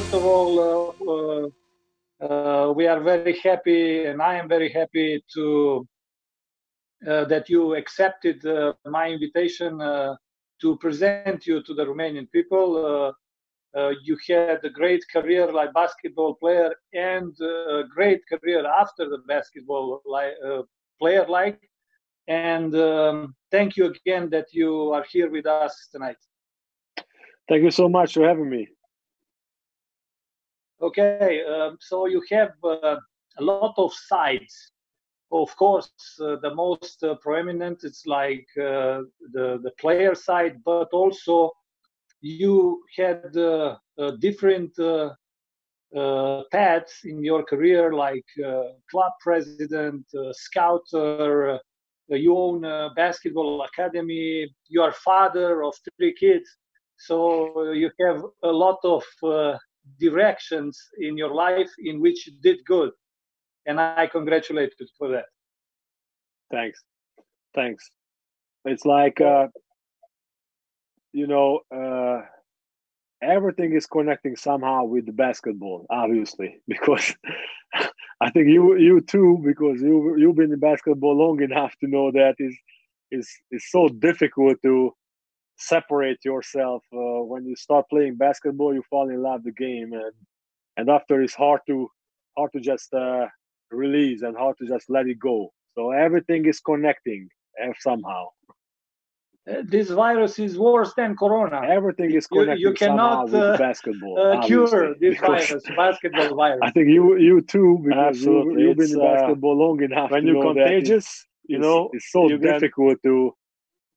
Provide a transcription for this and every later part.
first of all, uh, uh, we are very happy, and I am very happy to uh, that you accepted uh, my invitation uh, to present you to the Romanian people. you had a great career like basketball player and a great career after the basketball like, player like. And um, thank you again that you are here with us tonight. Thank you so much for having me. Okay, um, so you have uh, a lot of sides. Of course, uh, the most uh, prominent is like uh, the the player side, but also you had uh, different paths in your career, like club president, scouter. you own a basketball academy. You are father of three kids, so you have a lot of directions in your life in which you did good. And i congratulate you for that. Thanks. Thanks. It's like uh, you know uh, everything is connecting somehow with the basketball obviously because i think you you too because you you've been in basketball long enough to know that is is is so difficult to separate yourself uh, when you start playing basketball you fall in love with the game and and after it's hard to hard to just uh, release and hard to just let it go. So everything is connecting uh, somehow. Uh, this virus is worse than corona. Everything is connected you, you cannot with uh, basketball uh, cure this virus basketball virus. I think you you too because Absolutely. You, have been in basketball long enough when you're contagious you know it's so difficult to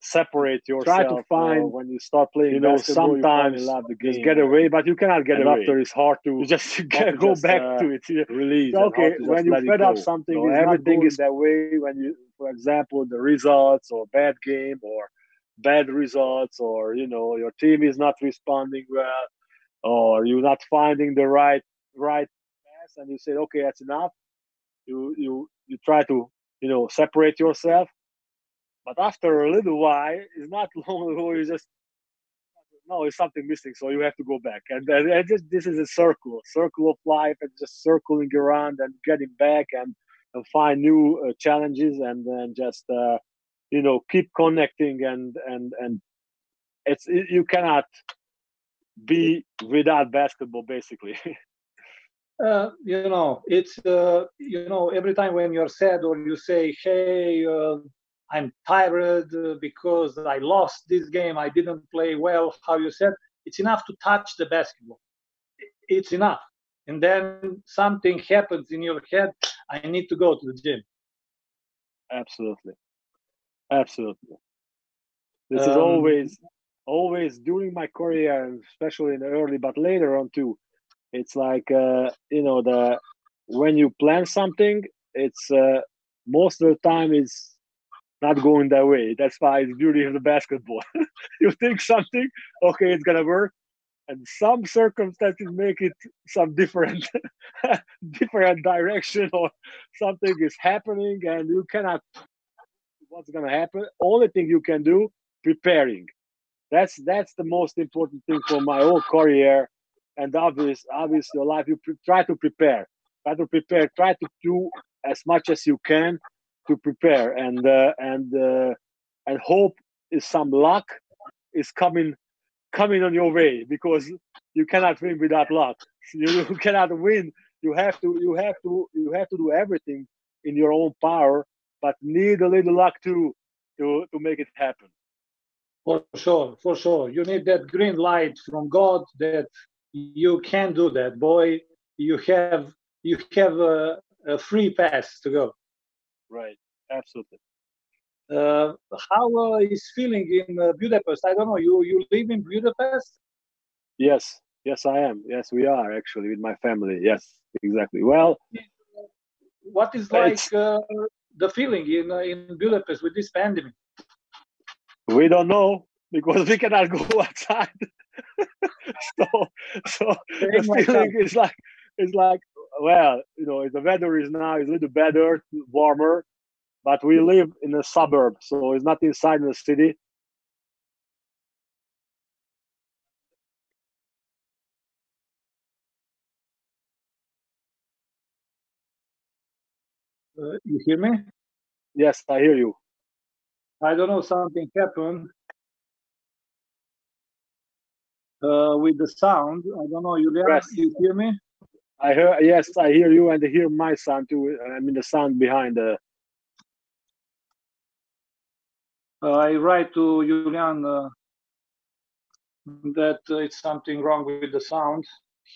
separate yourself. Try to find when you start playing. You know, sometimes you love the game, get away, but you cannot get away. After it's hard to you just get, go just, back uh, to it. Release. Okay, when you fed up something, so everything is that way. When you, for example, the results or bad game or bad results or you know your team is not responding well or you're not finding the right right pass and you say okay that's enough you you you try to you know separate yourself but after a little while, it's not long ago. You just no, it's something missing, so you have to go back. And, and, and this, this is a circle, circle of life, and just circling around and getting back and, and find new uh, challenges, and then just uh, you know keep connecting and and and it's it, you cannot be without basketball, basically. Uh, you know, it's uh, you know every time when you're sad or you say, "Hey, uh, I'm tired because I lost this game, I didn't play well, how you said, it's enough to touch the basketball. It's enough. And then something happens in your head, I need to go to the gym. Absolutely. Absolutely. This um, is always, always during my career, especially in the early, but later on too. It's like, uh, you know, the when you plan something, it's uh, most of the time it's not going that way. That's why it's beauty of the basketball. you think something, okay, it's gonna work, and some circumstances make it some different, different direction, or something is happening, and you cannot. What's gonna happen? Only thing you can do, preparing. That's that's the most important thing for my whole career, and obvious, obviously, life. You pre- try to prepare, try to prepare, try to do as much as you can to prepare. And uh, and uh, and hope is some luck is coming coming on your way because you cannot win without luck. You, cannot win. You have to you have to you have to do everything in your own power but need a little luck to to to make it happen. For sure for sure. You need that green light from god that you can do that. Boy you have you have a, a free pass to go Right. Absolutely. Uh, how uh, is feeling in uh, Budapest? I don't know. You you live in Budapest? Yes. Yes, I am. Yes, we are actually with my family. Yes, exactly. Well, what is like uh, the feeling in uh, in Budapest with this pandemic? We don't know because we cannot go outside. so, so the feeling is like it's like well, you know, the weather is now is a little better, warmer, but we mm. live in a suburb, so it's not inside the city. Uh, you hear me? Yes, I hear you. I don't know, something happened uh, with the sound. I don't know, you, you hear me? I hear yes, I hear you and I hear my sound too. I mean the sound behind the Uh, I write to Julian uh, that uh, it's something wrong with the sound.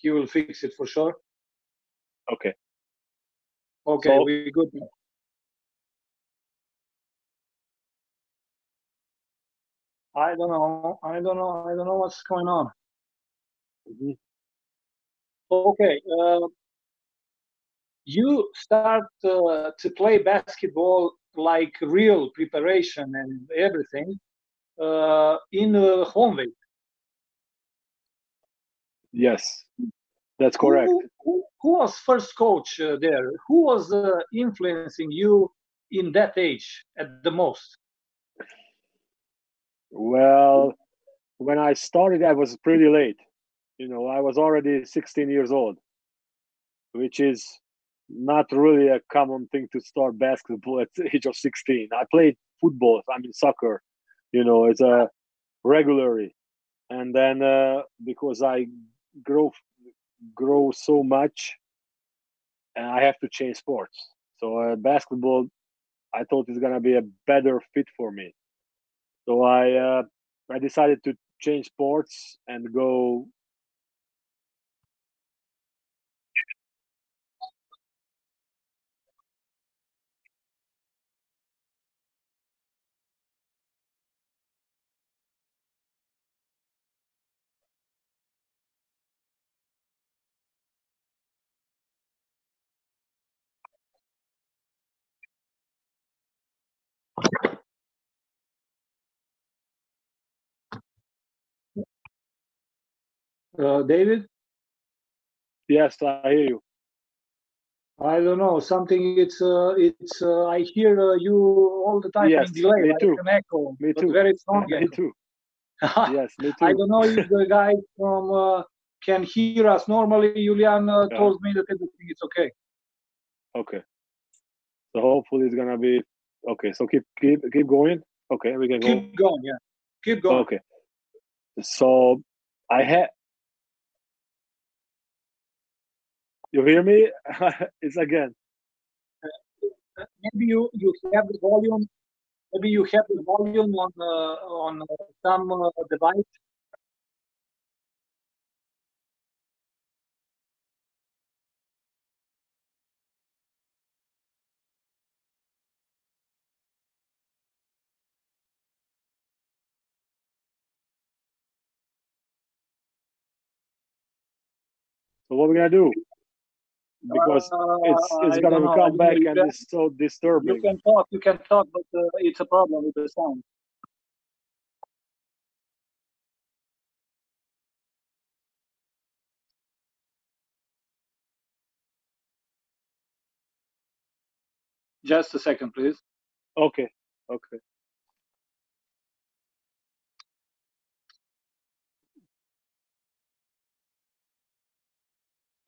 He will fix it for sure. okay. Okay, So- we good. I don't know. I don't know. I don't know what's going on. Mhm. Okay. Uh, you start uh, to play basketball like real preparation and everything uh, in uh, Holmvik. Yes. That's correct. Who, who, who was first coach uh, there? Who was uh, influencing you in that age at the most? Well, when I started, I was pretty late. You know, I was already 16 years old, which is not really a common thing to start basketball at the age of 16. I played football, I mean soccer, you know, it's a regularly. And then uh, because I grow grow so much, and I have to change sports. So uh, basketball, I thought is gonna be a better fit for me. So I uh, I decided to change sports and go. Uh, David? Yes, I hear you. I don't know. Something. It's. Uh, it's. Uh, I hear uh, you all the time Yes, in delay, me like too. an echo, Me but too. very strong. me too. Yes, me too. I don't know if the guy from uh, can hear us normally. Julian uh, Yeah. told me that everything is okay. Okay. So hopefully it's gonna be okay. So keep keep keep going. Okay, we can go. Keep going. Yeah. Keep going. Okay. So I had. You hear me? it's again. Maybe you you have the volume. Maybe you have the volume on uh, on uh, some uh, device. So what we gonna do? Because it's it's gonna don't know. come back You and can- it's so disturbing. You can talk. You can talk, but uh, it's a problem with the sound. Just a second, please. Okay. Okay.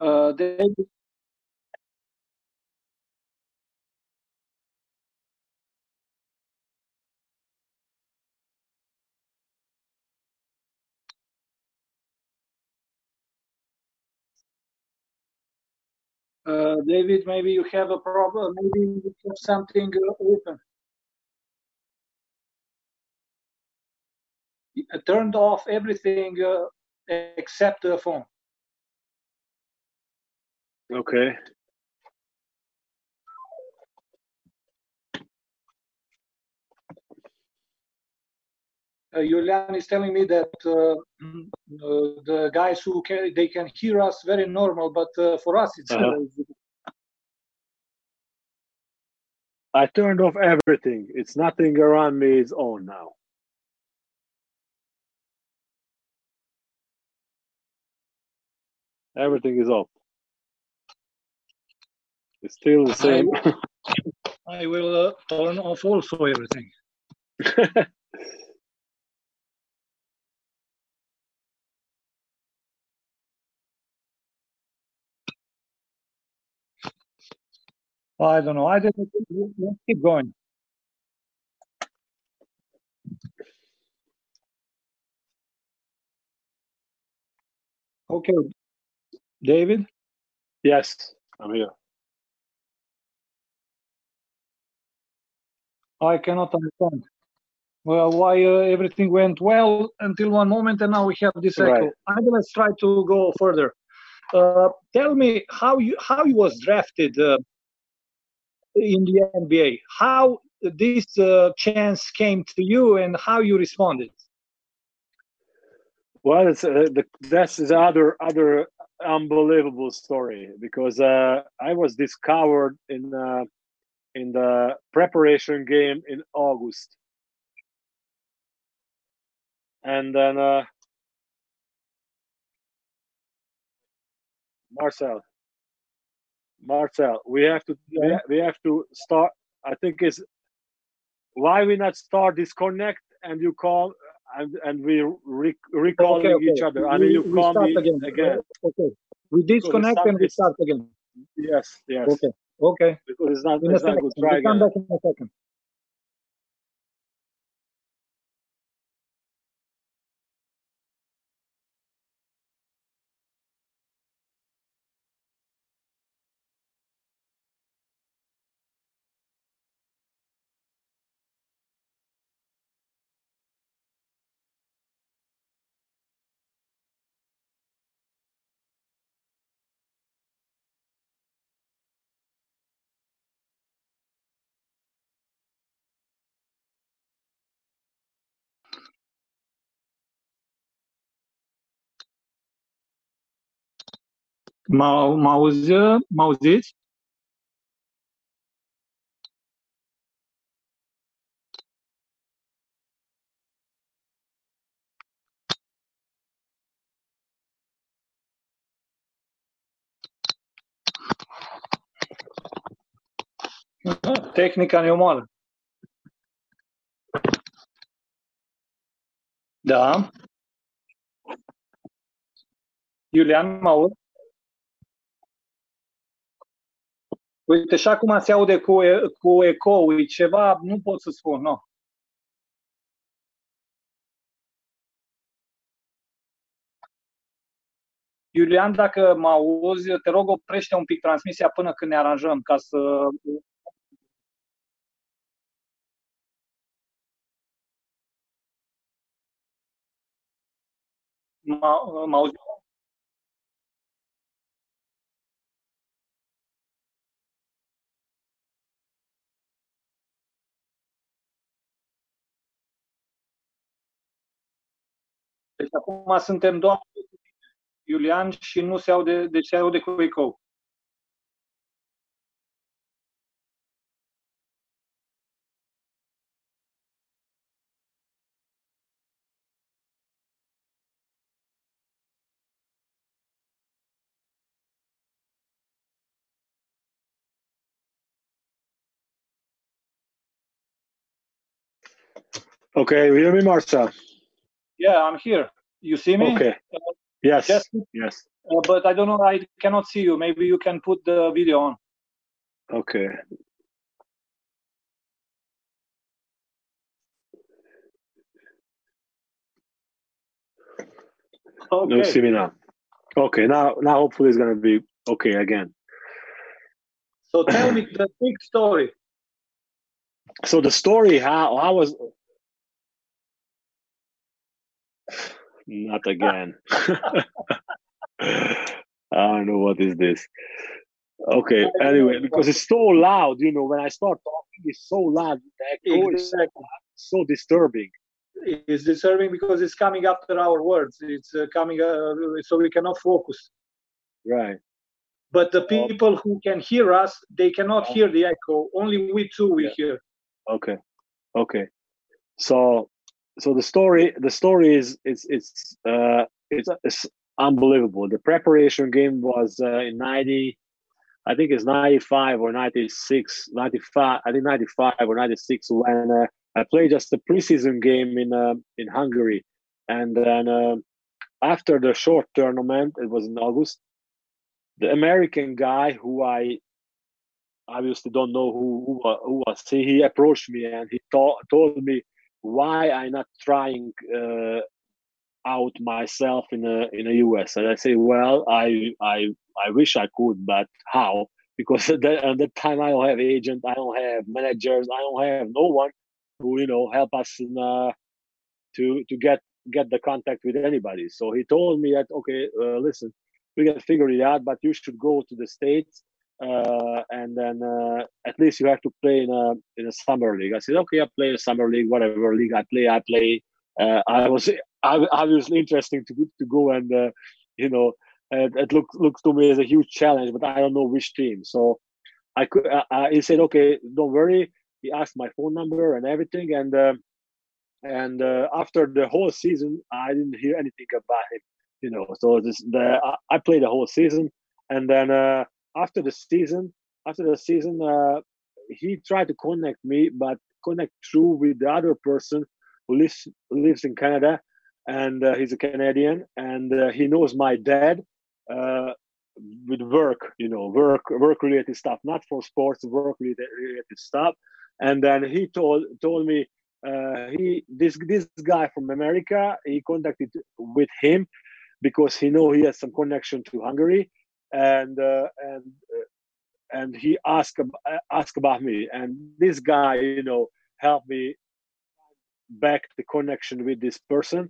Uh, David, uh, David, maybe you have a problem. Maybe you have something uh, open. I turned off everything uh, except the phone. Okay. Uh, Julian is telling me that uh, uh, the guys who can they can hear us very normal, but uh, for us it's Uh-huh. uh, I turned off everything. It's nothing around me is on now. Everything is off. It's still the same. I will uh, turn off also everything. I don't know. I didn't. Let's keep going. Okay, David. Yes, I'm here. I cannot understand. Well, why uh, everything went well until one moment, and now we have this echo. Right. And let's try to go further. Uh, tell me how you how you was drafted uh, in the NBA. How this uh, chance came to you, and how you responded. Well, uh, the, that's the other other unbelievable story because uh, I was discovered in uh, in the preparation game in August, and then uh, Marcel, Marcel, we have to we, we have to start. I think is why we not start disconnect and you call and and we re- recalling Okay, okay. each other. I We- mean, you we call start me again. again. Okay, we disconnect start and we start again. Yes, yes. Okay, okay. Because it's not In it's not good. Try We come back in a second. Mă, mă, auzi, mă auziți? Tehnica ne omoară. Da. Iulian, mă aud? Uite, și acum se aude cu, e- cu ecou, e ceva, nu pot să spun, nu. Iulian, dacă mă auzi, te rog, oprește un pic transmisia până când ne aranjăm, ca să... Mă, mă auzi? Deci acum suntem doar Iulian și nu se aude, deci se aude cu ecou. Okay, you hear me, Marcel? Yeah, I'm here. You see me? Okay. Yes. Yes. Yes. uh, but I don't know. I cannot see you. Maybe you can put the video on. Okay. Okay. You see me now. Okay. Now, now hopefully it's gonna be okay again. So tell me the big story. So the story, how how was not again. I don't know what is this. Okay. Anyway, because it's so loud, you know, when I start talking, it's so loud. The echo is so disturbing. It's disturbing because it's coming after our words. It's uh, coming, uh, so we cannot focus. Right. But the people who can hear us, they cannot hear the echo. Only we two we Yeah. hear. Okay. Okay. So so the story the story is it's it's uh it's, it's unbelievable. The preparation game was uh, in 90 I think it's 95 or 96 95 I think 95 or 96 when uh, I played just a preseason game in uh, in Hungary and then uh, after the short tournament it was in August the American guy who I obviously don't know who who, who was he. He approached me and he told me why I not trying uh, out myself in a in a US. And I say, well, I I I wish I could, but how? Because at that, at time I don't have agent, I don't have managers, I don't have no one who you know help us in, uh, to to get get the contact with anybody. So he told me that okay, uh, listen, we can figure it out, but you should go to the states. Uh, and then uh, at least you have to play in a in a summer league. I said, okay, I play a summer league, whatever league I play, I play. Uh, I was obviously interesting to to go and uh, you know it, it looks looks to me as a huge challenge, but I don't know which team. So I could. Uh, he said, "Okay, don't worry." He asked my phone number and everything, and uh, and uh, after the whole season, I didn't hear anything about him. You know, so this the I played the whole season, and then uh, after the season, after the season, uh, he tried to connect me, but connect through with the other person who lives lives in Canada, and uh, he's a Canadian, and uh, he knows my dad uh, with work, you know, work work related stuff, not for sports, work related stuff. And then he told told me uh, he this this guy from America, he contacted with him because he know he has some connection to Hungary, and uh, and uh, and he asked asked about me, and this guy, you know, helped me back the connection with this person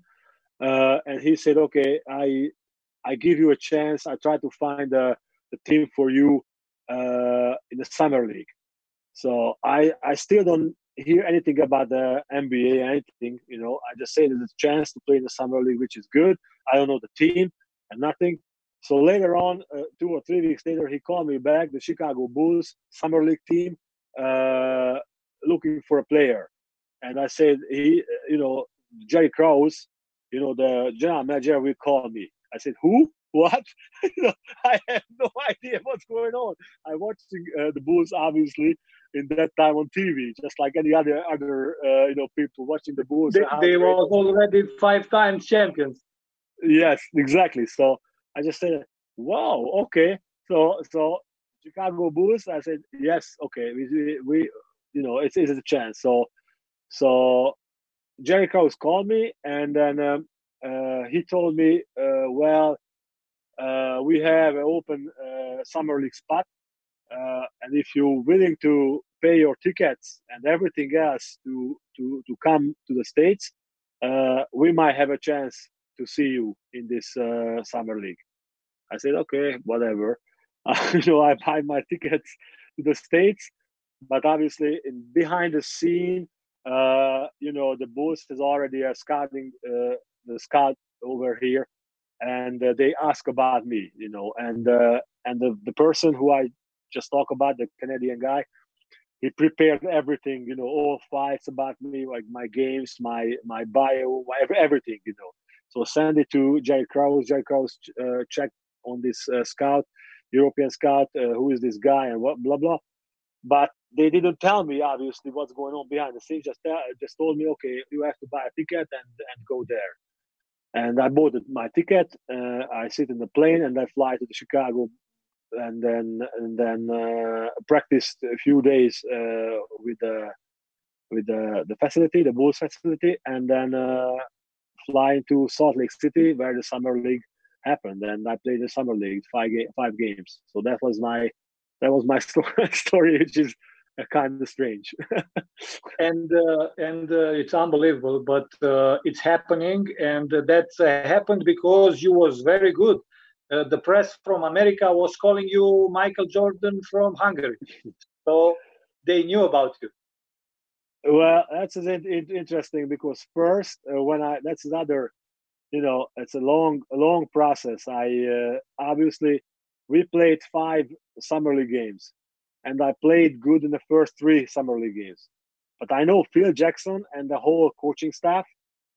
uh, and he said, "Okay, I I give you a chance. I try to find a, a team for you uh, in the summer league." So I I still don't hear anything about the NBA, anything. You know, I just say there's a chance to play in the summer league, which is good. I don't know the team and nothing. So later on, uh, two or three weeks later, he called me back, the Chicago Bulls summer league team, uh, looking for a player. And I said, he, you know, Jerry Krause, you know, the general manager will call me. I said, who? What? you know, I have no idea what's going on. I'm watching uh, the Bulls, obviously, in that time on TV, just like any other other uh, you know people watching the Bulls. They, they were already five times champions. Yes, exactly. So I just said, "Wow, okay." So so Chicago Bulls. I said, "Yes, okay." We we you know it's it's a chance. So so Jerry Krause called me and then um, uh, he told me, uh, well, uh, we have an open uh, summer league spot, uh, and if you're willing to pay your tickets and everything else to to to come to the states, uh, we might have a chance to see you in this summer league. I said, okay, whatever. you know, I buy my tickets to the states, but obviously, in behind the scene uh, you know, the Bulls is already uh, scouting uh, the scout over here, and uh, they ask about me, you know, and uh, and the, the person who I just talk about, the Canadian guy, he prepared everything, you know, all fights about me, like my games, my my bio, my, everything, you know. So send it to Jerry Krause. Jerry Krause uh, check on this uh, scout, European scout, uh, who is this guy and what blah blah. But they didn't tell me obviously what's going on behind the scenes. Just just told me, okay, you have to buy a ticket and and go there. And I bought my ticket. Uh, I sit in the plane and I fly to the Chicago, and then and then uh, practiced a few days uh, with the with the the facility, the Bulls facility, and then uh, fly to Salt Lake City where the summer league happened. And I played the summer league five ga- five games. So that was my that was my story, which is kind of strange. and uh, and uh, it's unbelievable, but uh, it's happening, and that uh, happened because you was very good. Uh, the press from America was calling you Michael Jordan from Hungary, so they knew about you. Well, that's interesting because first, uh, when I that's another, you know, it's a long, long process. I obviously we played five summer league games and I played good in the first three summer league games. But I know Phil Jackson and the whole coaching staff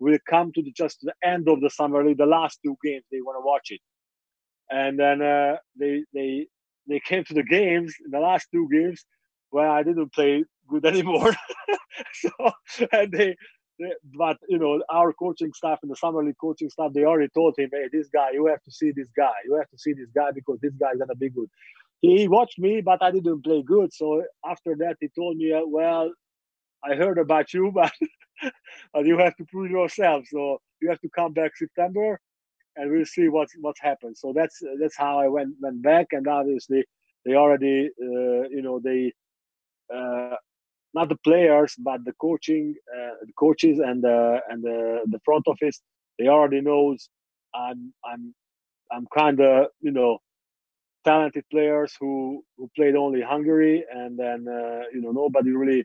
will come to the, just the end of the summer league, the last two games they want to watch it, and then uh, they they they came to the games the last two games where I didn't play good anymore. so and they, but you know our coaching staff and the summer league coaching staff they already told him, hey, this guy you have to see this guy, you have to see this guy because this guy is gonna be good. he watched me, but I didn't play good. So after that, he told me, uh, "Well, I heard about you, but but you have to prove yourself. So you have to come back September, and we'll see what's what's happened." So that's that's how I went went back, and obviously they already, uh, you know, they uh, not the players, but the coaching, uh, the coaches, and the and the, the front office. They already knows I'm I'm I'm kind of you know talented players who who played only Hungary, and then uh, you know nobody really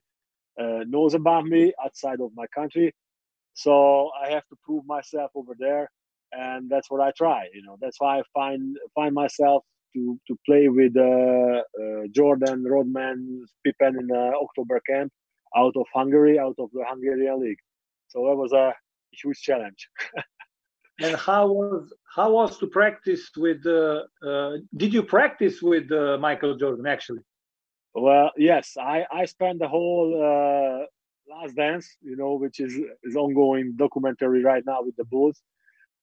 uh, knows about me outside of my country. So I have to prove myself over there, and that's what I try. You know, that's why I find find myself to to play with uh, uh, Jordan, Rodman, Pippen in the October camp out of Hungary, out of the Hungarian league. So that was a huge challenge. and how was how was to practice with? Uh, uh, did you practice with uh, Michael Jordan actually? Well, yes, I I spent the whole uh, Last Dance, you know, which is is ongoing documentary right now with the Bulls.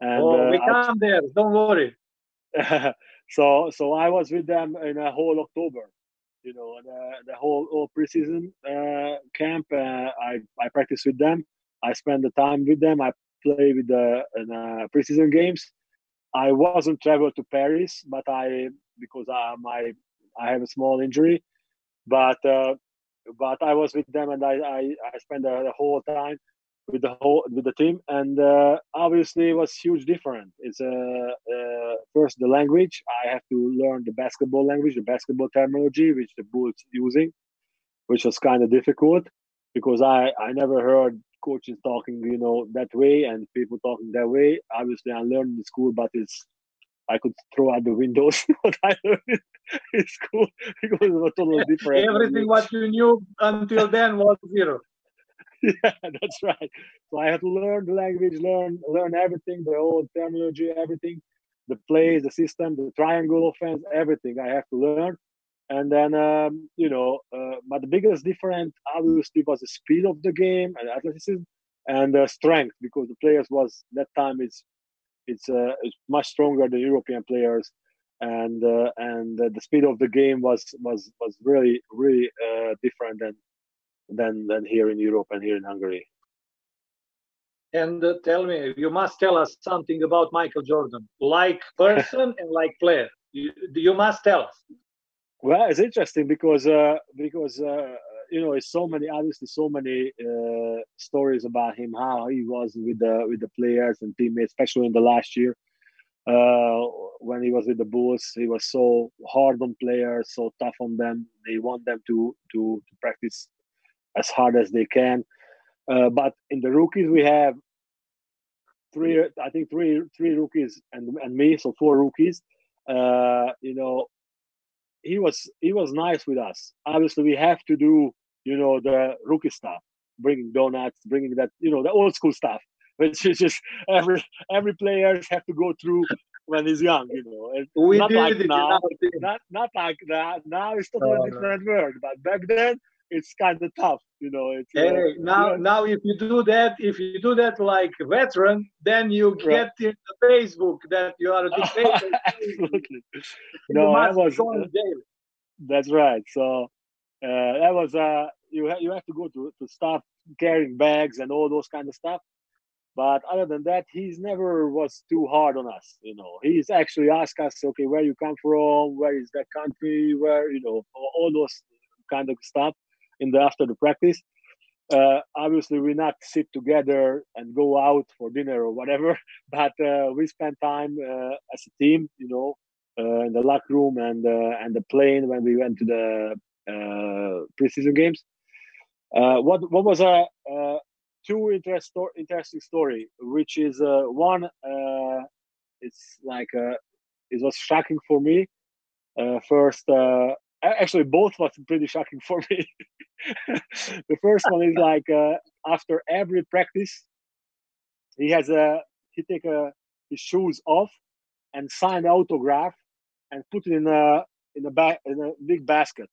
And, oh, we come there. Don't worry. so so I was with them in a whole October, you know, the, the whole, whole preseason uh, camp. Uh, I I practiced with them. I spent the time with them. I play with the in, uh, preseason games. I wasn't travel to Paris, but I because I my I have a small injury, but uh, but I was with them and I I, I spent the, the whole time with the whole with the team and uh, obviously it was huge different it's uh, uh, first the language i have to learn the basketball language the basketball terminology which the bulls using which was kind of difficult because i i never heard coaches talking you know that way and people talking that way obviously i learned in school but it's I could throw out the windows what I learned in school because it was totally different. Everything what you knew until then was zero. yeah, that's right. So I had to learn the language, learn learn everything, the whole terminology, everything, the plays, the system, the triangle offense, everything I have to learn. And then um, you know, uh, but the biggest difference obviously was the speed of the game and athleticism and uh, strength because the players was that time it's it's uh, it's much stronger than European players and uh, and uh, the speed of the game was was was really really uh, different than than than here in Europe and here in Hungary. And uh, tell me, you must tell us something about Michael Jordan, like person and like player. You, you must tell us. Well, it's interesting because uh, because uh, you know, it's so many obviously so many uh, stories about him, how he was with the with the players and teammates, especially in the last year. Uh, when he was with the Bulls, he was so hard on players, so tough on them. They want them to to, to practice as hard as they can. Uh, but in the rookies, we have three, I think three, three rookies and and me, so four rookies. Uh, you know, he was he was nice with us. Obviously, we have to do you know the rookie stuff, bringing donuts, bringing that you know the old school stuff, which is just every every players have to go through when he's young, you know. we not did like now, not not like that. Now it's totally different no. world. But back then it's kind of tough, you know. It's, hey, uh, now, know, now if you do that, if you do that like veteran, then you get right. in the Facebook that you are a dictator. Absolutely. no, that was uh, that's right. So uh, that was uh, you ha- you have to go to to stop carrying bags and all those kind of stuff. But other than that, he's never was too hard on us. You know, he's actually asked us, okay, where you come from, where is that country, where you know, all those kind of stuff in the after the practice. Uh, obviously, we not sit together and go out for dinner or whatever, but uh, we spend time uh, as a team, you know, uh, in the locker room and uh, and the plane when we went to the uh, preseason games. what what was a two interest interesting story, which is one, it's like it was shocking for me. first, actually both was pretty shocking for me the first one is like uh, after every practice he has a he take a, his shoes off and sign autograph and put it in a in a in a big basket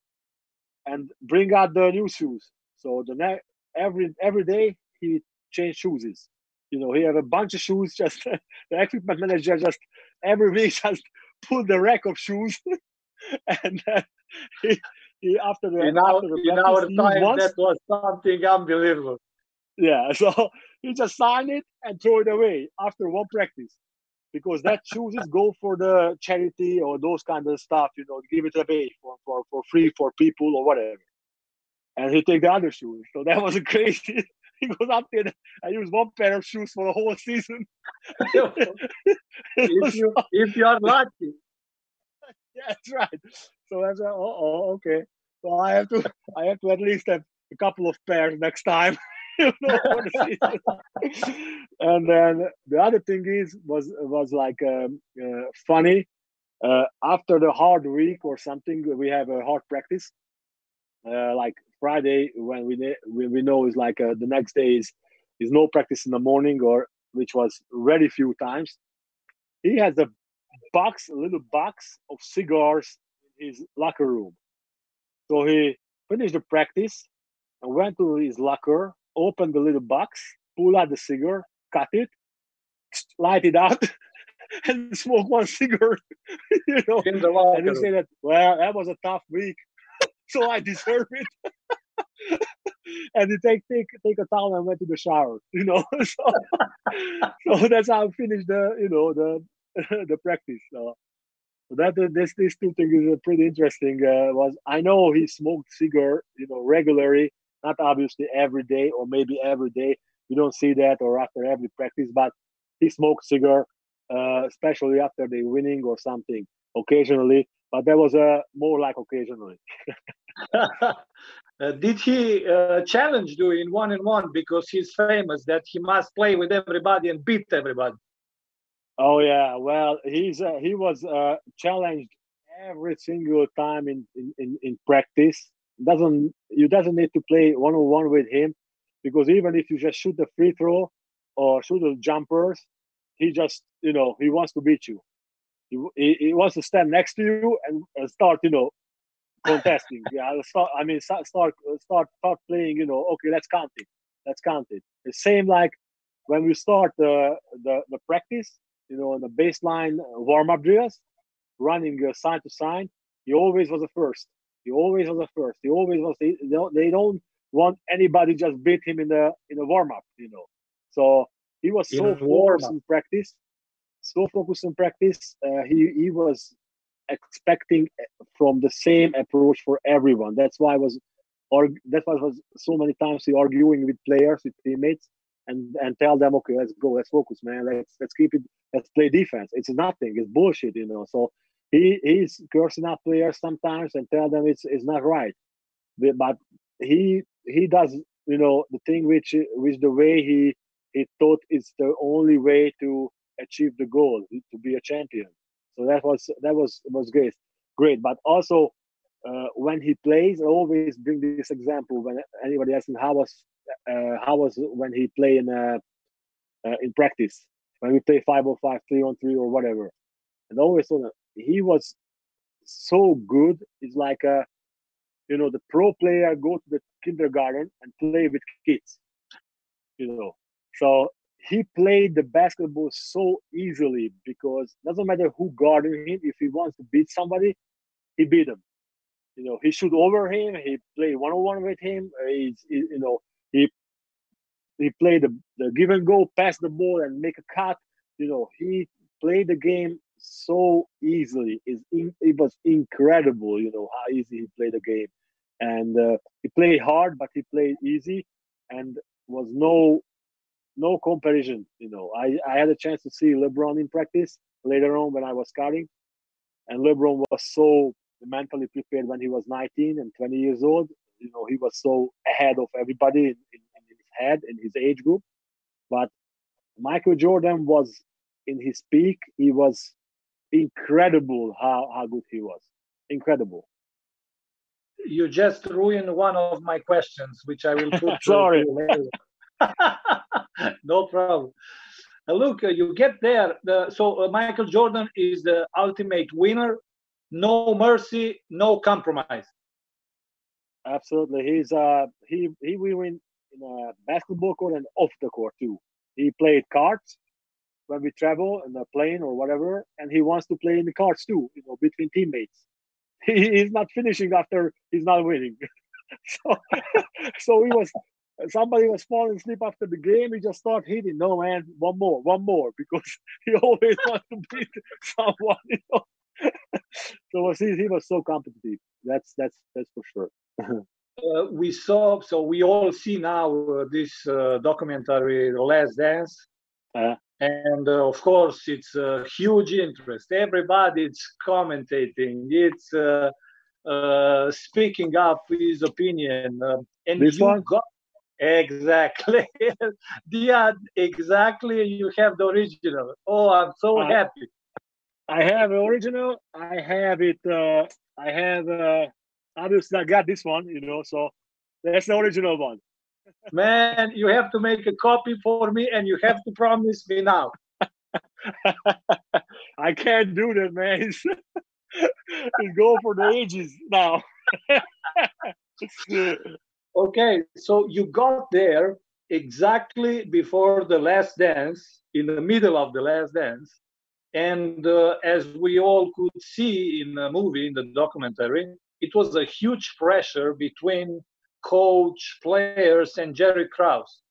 and bring out the new shoes. So the next every every day he change shoes. You know he have a bunch of shoes just the equipment manager just every week just pull the rack of shoes and he after the in our, after the in our time that was something unbelievable. Yeah, so he just signed it and throw it away after one practice because that shoes go for the charity or those kind of stuff, you know, give it away for, for, for free for people or whatever. And he take the other shoes. So that was crazy. he goes up there and use one pair of shoes for the whole season. if, you, if you are lucky. yeah, that's right. So that's like, oh, oh, okay. So I have to I have to at least have a couple of pairs next time. and then the other thing is was was like um, uh, funny. Uh, after the hard week or something, we have a hard practice. Uh, like Friday, when we when we know is like uh, the next day is is no practice in the morning, or which was very few times. He has a box, a little box of cigars in his locker room. So he finished the practice and went to his locker opened the little box, pull out the cigar, cut it, light it out, and smoke one cigar. you know, and he say that, well, that was a tough week, so I deserve it. and he take take take a towel and went to the shower. You know, so, so that's how I finished the you know the the practice. So that this these two things is pretty interesting. Uh, was I know he smoked cigar you know regularly not obviously every day or maybe every day. You don't see that or after every practice, but he smoked cigar, uh, especially after the winning or something occasionally. But that was uh, more like occasionally. uh, did he uh, challenge you in one and one because he's famous that he must play with everybody and beat everybody? Oh yeah, well he's uh, he was uh, challenged every single time in, in, in practice doesn't you doesn't need to play one on one with him because even if you just shoot the free throw or shoot the jumpers, he just you know he wants to beat you. He, he, he wants to stand next to you and, and start you know contesting. yeah, start. I mean start start start start playing. You know, okay, let's count it. Let's count it. The same like when we start the the, the practice. You know, the baseline warm up drills, running uh, side to side. He always was the first he always was the first. He always was. They, they don't want anybody just beat him in the in the warm up, you know. So he was so focused in practice, so focused in practice. Uh, he he was expecting from the same approach for everyone. That's why I was, or that's why was so many times he arguing with players, with teammates, and and tell them, okay, let's go, let's focus, man, let's let's keep it, let's play defense. It's nothing, it's bullshit, you know. So he he's cursing out players sometimes and tell them it's it's not right. But he he does you know the thing which which the way he he thought is the only way to achieve the goal to be a champion. So that was that was was great, great. But also uh, when he plays, I always bring this example when anybody asks him how was how was when he play in uh, uh in practice when we play five or five, three on three or whatever, and always on he was so good. It's like a, you know, the pro player go to the kindergarten and play with kids. You know, so he played the basketball so easily because doesn't matter who guarded him. If he wants to beat somebody, he beat him. You know, he shoot over him. He play one on one with him. He's, he, you know, he he played the, the give and go, pass the ball, and make a cut. You know, he played the game so easily. Is it was incredible, you know, how easy he played the game, and uh, he played hard, but he played easy, and was no no comparison. You know, I I had a chance to see LeBron in practice later on when I was scouting, and LeBron was so mentally prepared when he was 19 and 20 years old. You know, he was so ahead of everybody in, in, in his head in his age group, but Michael Jordan was in his peak. He was incredible how, how good he was. Incredible. You just ruined one of my questions, which I will put. Sorry. no problem. Uh, look, uh, you get there. The, so uh, Michael Jordan is the ultimate winner. No mercy, no compromise. Absolutely, he's uh he he will win in a basketball court and off the court too. He played cards when we travel in a plane or whatever, and he wants to play in the cards too, you know, between teammates. he, he's not finishing after he's not winning. so, so he was somebody was falling asleep after the game. He just started hitting. No man, one more, one more, because he always wants to beat someone. You know? so he, he was so competitive. That's that's that's for sure. Uh, we saw, so we all see now uh, this uh, documentary, The Last Dance. Uh, and uh, of course, it's a huge interest. Everybody's commentating. It's uh, speaking up his opinion. and this one? Got, exactly. yeah, exactly. You have the original. Oh, I'm so happy. I have the original. I have it. I have obviously I just got this one, you know, so that's the original one. Man, you have to make a copy for me and you have to promise me now. I can't do that, man. It's, it's go for the ages now. okay, so you got there exactly before the last dance, in the middle of the last dance. And uh, as we all could see in the movie, in the documentary, it was a huge pressure between coach, players, and Jerry Krause,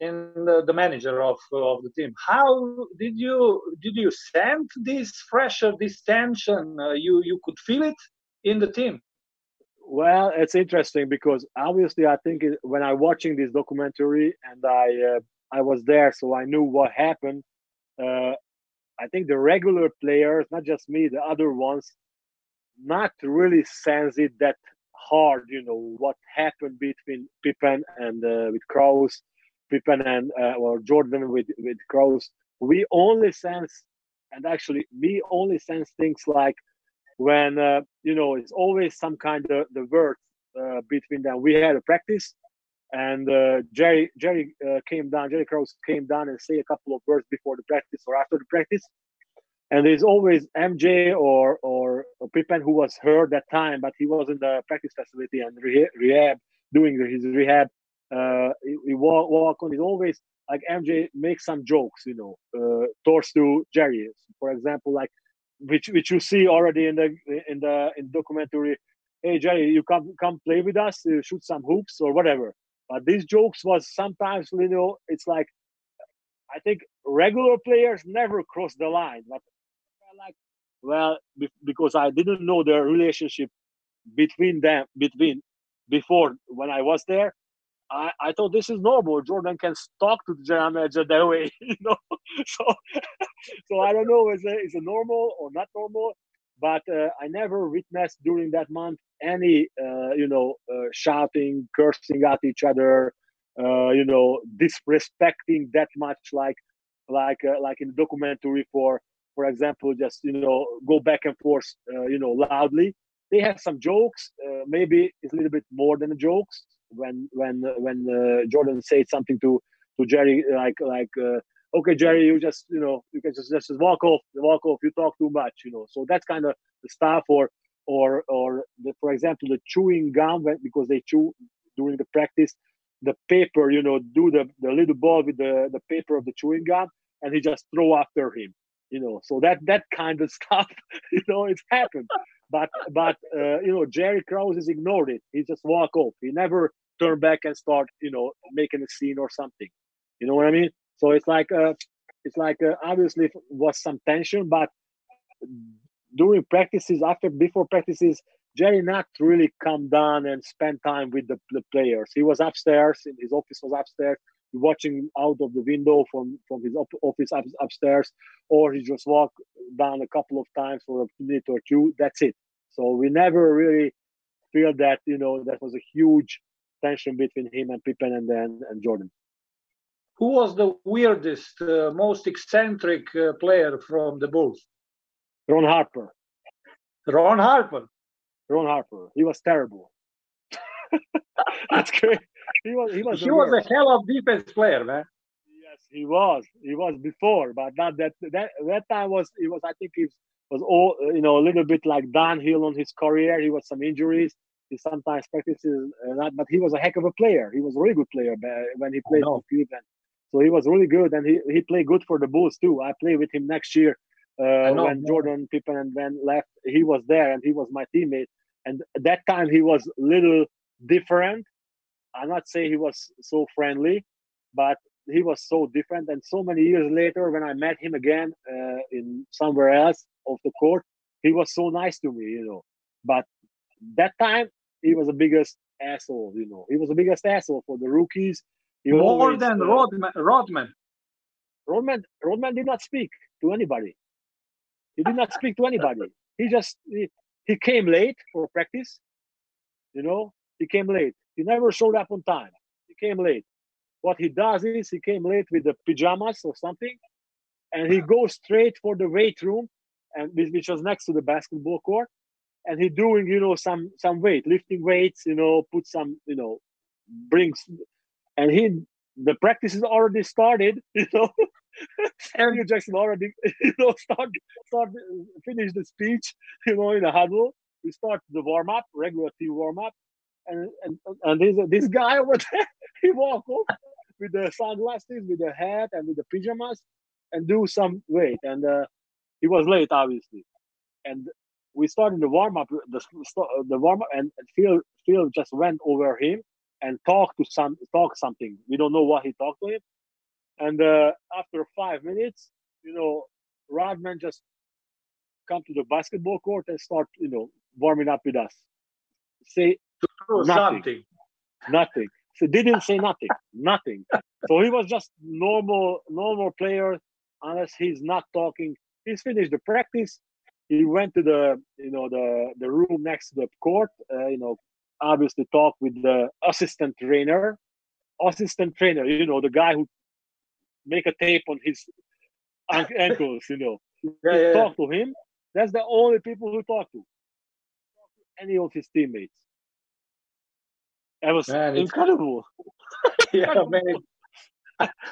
and uh, the manager of of the team. How did you did you sense this pressure, this tension? Uh, you you could feel it in the team. Well, it's interesting because obviously I think it, when I watching this documentary and I uh, I was there, so I knew what happened. Uh, I think the regular players, not just me, the other ones, not really sense it that hard. You know what happened between Pippen and uh, with Krause, Pippen and uh, or Jordan with with Krause. We only sense, and actually, me only sense things like when uh, you know it's always some kind of the word uh, between them. We had a practice, and uh, Jerry Jerry uh, came down. Jerry Krause came down and say a couple of words before the practice or after the practice, and there's always MJ or or, Pippen who was hurt that time, but he was in the practice facility and rehab, doing his rehab. Uh, he, he walk, walk on. He's always like MJ makes some jokes, you know, uh, towards to Jerry, for example, like which which you see already in the in the in documentary. Hey Jerry, you come come play with us, uh, shoot some hoops or whatever. But these jokes was sometimes, you know, it's like I think regular players never cross the line, but like, well, because I didn't know the relationship between them, between before when I was there. I, I thought this is normal. Jordan can talk to the general manager that way, you know. so, so I don't know is it is it normal or not normal, but uh, I never witnessed during that month any, uh, you know, uh, shouting, cursing at each other, uh, you know, disrespecting that much, like, like, uh, like in the documentary for for example, just you know go back and forth, uh, you know, loudly. They have some jokes. Uh, maybe it's a little bit more than jokes. When when when uh, Jordan said something to to Jerry, like like, uh, okay, Jerry, you just you know you can just just walk off, walk off. You talk too much, you know. So that's kind of the stuff. Or or or the, for example, the chewing gum because they chew during the practice the paper, you know, do the, the little ball with the, the paper of the chewing gum, and he just throw after him you know so that that kind of stuff you know it's happened. But but uh, you know jerry krause has ignored it. He just walk off. He never turn back and start you know making a scene or something. You know what i mean? So it's like uh it's like uh, obviously was some tension but during practices after before practices jerry not really come down and spend time with the, the players. He was upstairs his office was upstairs watching out of the window from from his office up, upstairs, or he just walk down a couple of times for a minute or two. That's it. So we never really feel that you know that was a huge tension between him and Pippen and then and Jordan. Who was the weirdest, uh, most eccentric uh, player from the Bulls? Ron Harper. Ron Harper. Ron Harper. He was terrible. That's great he was he was he was a hell of defense player, man. Yes, he was. He was before, but not that that that time was he was I think he was all you know a little bit like downhill on his career. He was some injuries. He sometimes practices uh, not, but he was a heck of a player. He was a really good player when he played for Cleveland. So he was really good, and he, he played good for the Bulls too. I play with him next year uh, when Jordan Pippen and then left. He was there and he was my teammate. And that time he was little different. I'm not saying he was so friendly, but he was so different. And so many years later, when I met him again uh, in somewhere else of the court, he was so nice to me, you know. But that time he was the biggest asshole, you know. He was the biggest asshole for the rookies. He More always, than uh, Rodman, Rodman. Rodman. Rodman did not speak to anybody. He did not speak to anybody. He just he, he came late for practice. You know, he came late. He never showed up on time. He came late. What he does is he came late with the pajamas or something, and he goes straight for the weight room, and which was next to the basketball court, and he doing you know some some weight, lifting weights, you know, put some you know, brings, and he the practice is already started, you know. Andrew Jackson already, you know, start start finish the speech, you know, in a huddle. We start the warm up, regular team warm up, and and and this this guy over there, he walk up with the sunglasses, with the hat, and with the pajamas, and do some weight. And uh, he was late, obviously. And we started the warm up, the the warm up, and Phil Phil just went over him and talked to some talk something. We don't know what he talked to him. And uh, after five minutes, you know, Rodman just come to the basketball court and start, you know, warming up with us. Say nothing. Something. Nothing. So didn't say nothing. Nothing. So he was just normal, normal player, unless he's not talking. He's finished the practice. He went to the, you know, the the room next to the court. Uh, you know, obviously talk with the assistant trainer. Assistant trainer, you know, the guy who make a tape on his ankles, you know. Yeah, yeah, talk to him. That's the only people who talk to. Any of his teammates. That was man, incredible. yeah, man.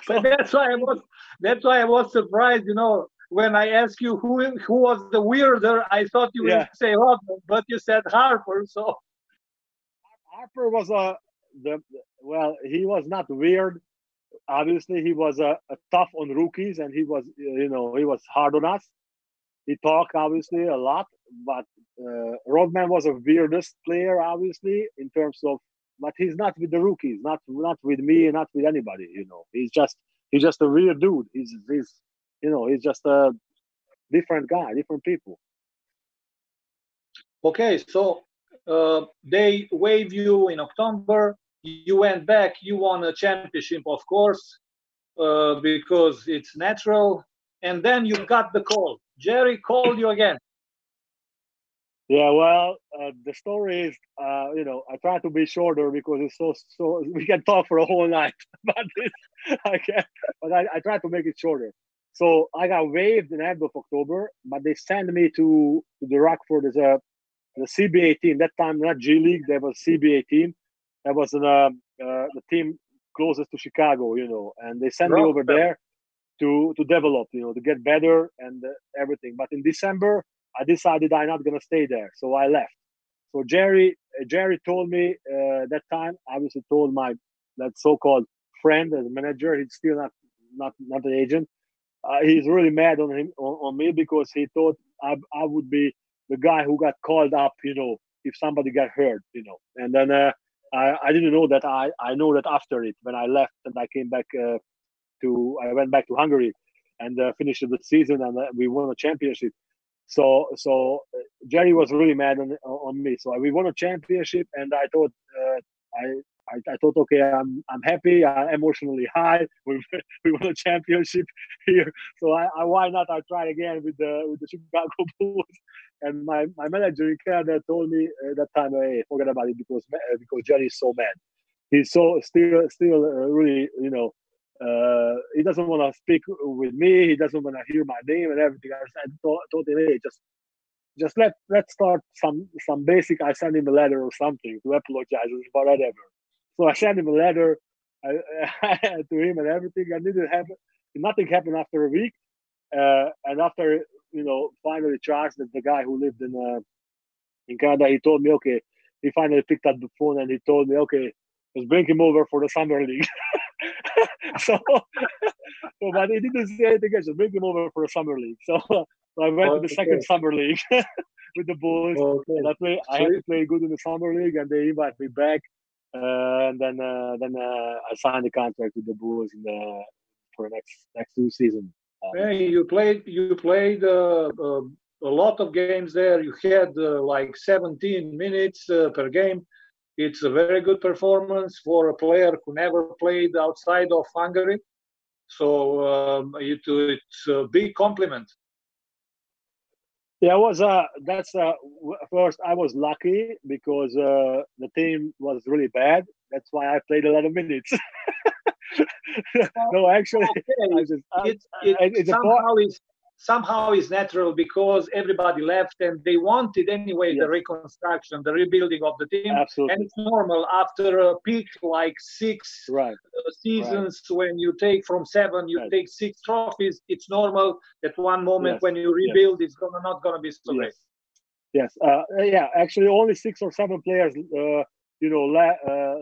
but that's why I was that's why I was surprised, you know, when I asked you who who was the weirder, I thought you yeah. would say Rodman, but you said Harper, so Harper was a the well, he was not weird. Obviously, he was a, a tough on rookies, and he was you know he was hard on us. He talked obviously a lot, but uh, Rodman was a weirdest player, obviously, in terms of but he's not with the rookies, not not with me, not with anybody. You know, he's just he's just a real dude. He's he's you know he's just a different guy, different people. Okay, so uh, they waive you in October. You went back. You won a championship, of course, uh, because it's natural. And then you got the call. Jerry called you again. Yeah, well, uh, the story is, uh, you know, I try to be shorter because it's so so we can talk for a whole night, but this, I can't. but I, I try to make it shorter. So I got waived in the end of October, but they sent me to, to the Rockford as a the CBA team. That time, not G League, there was CBA team. That was an, uh, uh, the team closest to Chicago, you know, and they sent me over there to to develop, you know, to get better and uh, everything. But in December, I decided I'm not gonna stay there, so I left. So Jerry, uh, Jerry told me uh, that time. Obviously, told my that so-called friend as manager. He's still not not not an agent. Uh, he's really mad on him on, on, me because he thought I, I would be the guy who got called up. You know, if somebody got hurt. You know, and then uh, I I didn't know that. I I know that after it when I left and I came back uh, to I went back to Hungary and uh, finished the season and we won a championship. So so uh, Jerry was really mad on on me. So we won a championship, and I thought uh, I, I, I thought okay, I'm I'm happy, I'm emotionally high. We we won a championship here, so I, I why not? I try again with the with the Chicago Bulls. And my, my manager in Canada told me at that time, hey, forget about it because because Jerry is so mad. He's so still still uh, really you know uh, he doesn't want to speak with me. He doesn't want to hear my name and everything. I him, hey, just just let let's start some some basic. I sent him a letter or something to apologize or whatever. So I sent him a letter to him and everything. And didn't happen. Nothing happened after a week. Uh, and after you know, finally charged that the guy who lived in uh, in Canada, he told me, okay, he finally picked up the phone and he told me, okay, let's bring him over for the summer league. so, so but he didn't say anything. Just bring him over for a summer league. So, so I went to the second summer league with the Bulls. Okay. And I play. I had to play good in the summer league, and they invite me back. Uh, and then uh, then uh, I signed the contract with the Bulls in the for next next two seasons. Um, hey, you played you played uh, uh, a lot of games there. You had uh, like 17 minutes per game. It's a very good performance for a player who never played outside of Hungary. So um, it, it's a big compliment. Yeah, was uh that's uh first I was lucky because uh the team was really bad. That's why I played a lot of minutes. no, actually, okay. just, uh, it, it, it's somehow is somehow is natural because everybody left and they wanted anyway yes. the reconstruction, the rebuilding of the team. Absolutely. And it's normal after a peak like six right. Uh, seasons right. when you take from seven, you right. take six trophies. It's normal that one moment yes. when you rebuild, yes. it's gonna not gonna be so great. Yes, uh, yeah. Actually, only six or seven players, uh, you know, le- uh,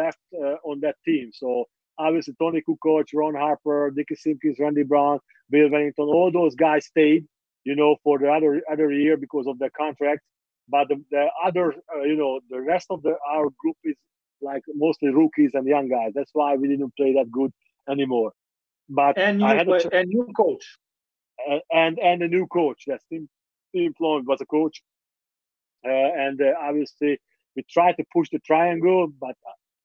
left uh, on that team. So obviously Tony Kukoc, Ron Harper, Dickie Simpkins, Randy Brown, Bill Wennington, all those guys stayed, you know, for the other other year because of their contract. But the, the other, uh, you know, the rest of the our group is like mostly rookies and young guys. That's why we didn't play that good anymore. But and ch- and new coach and and, and a new coach. Yes, Tim Tim Floyd was a coach, uh, and uh, obviously we tried to push the triangle, but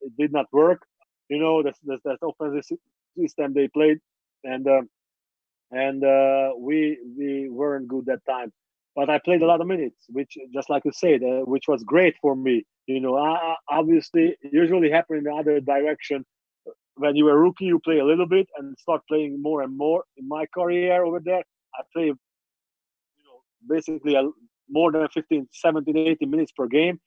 it did not work you know that's that's that offensive system they played, and uh, and uh, we we weren't good that time. But I played a lot of minutes, which just like you said, uh, which was great for me. You know, I, obviously usually happen in the other direction. When you were rookie, you play a little bit and start playing more and more. In my career over there, I played, you know, basically a, more than 15, 17, 18 minutes per game.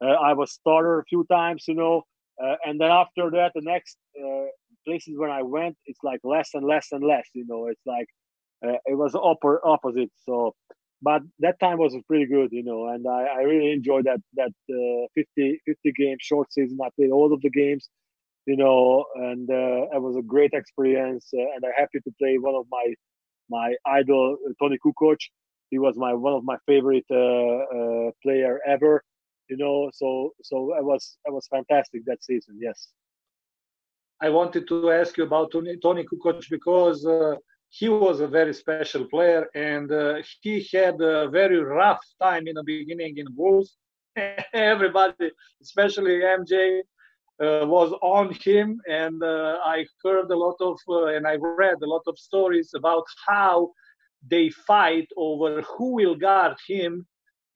Uh, I was starter a few times, you know, uh, and then after that, the next uh, places where I went, it's like less and less and less. You know, it's like uh, it was upper opposite. So, but that time was pretty good, you know, and I, I really enjoyed that that uh, 50 50 game short season. I played all of the games, you know, and uh, it was a great experience. Uh, and I'm happy to play one of my my idol, Tony Kukoc. He was my one of my favorite player ever you know so so it was it was fantastic that season yes. I wanted to ask you about tony, tony kukoc because uh, he was a very special player and uh, he had a very rough time in the beginning in bulls everybody especially mj uh, was on him and uh, i heard a lot of uh, and i read a lot of stories about how they fight over who will guard him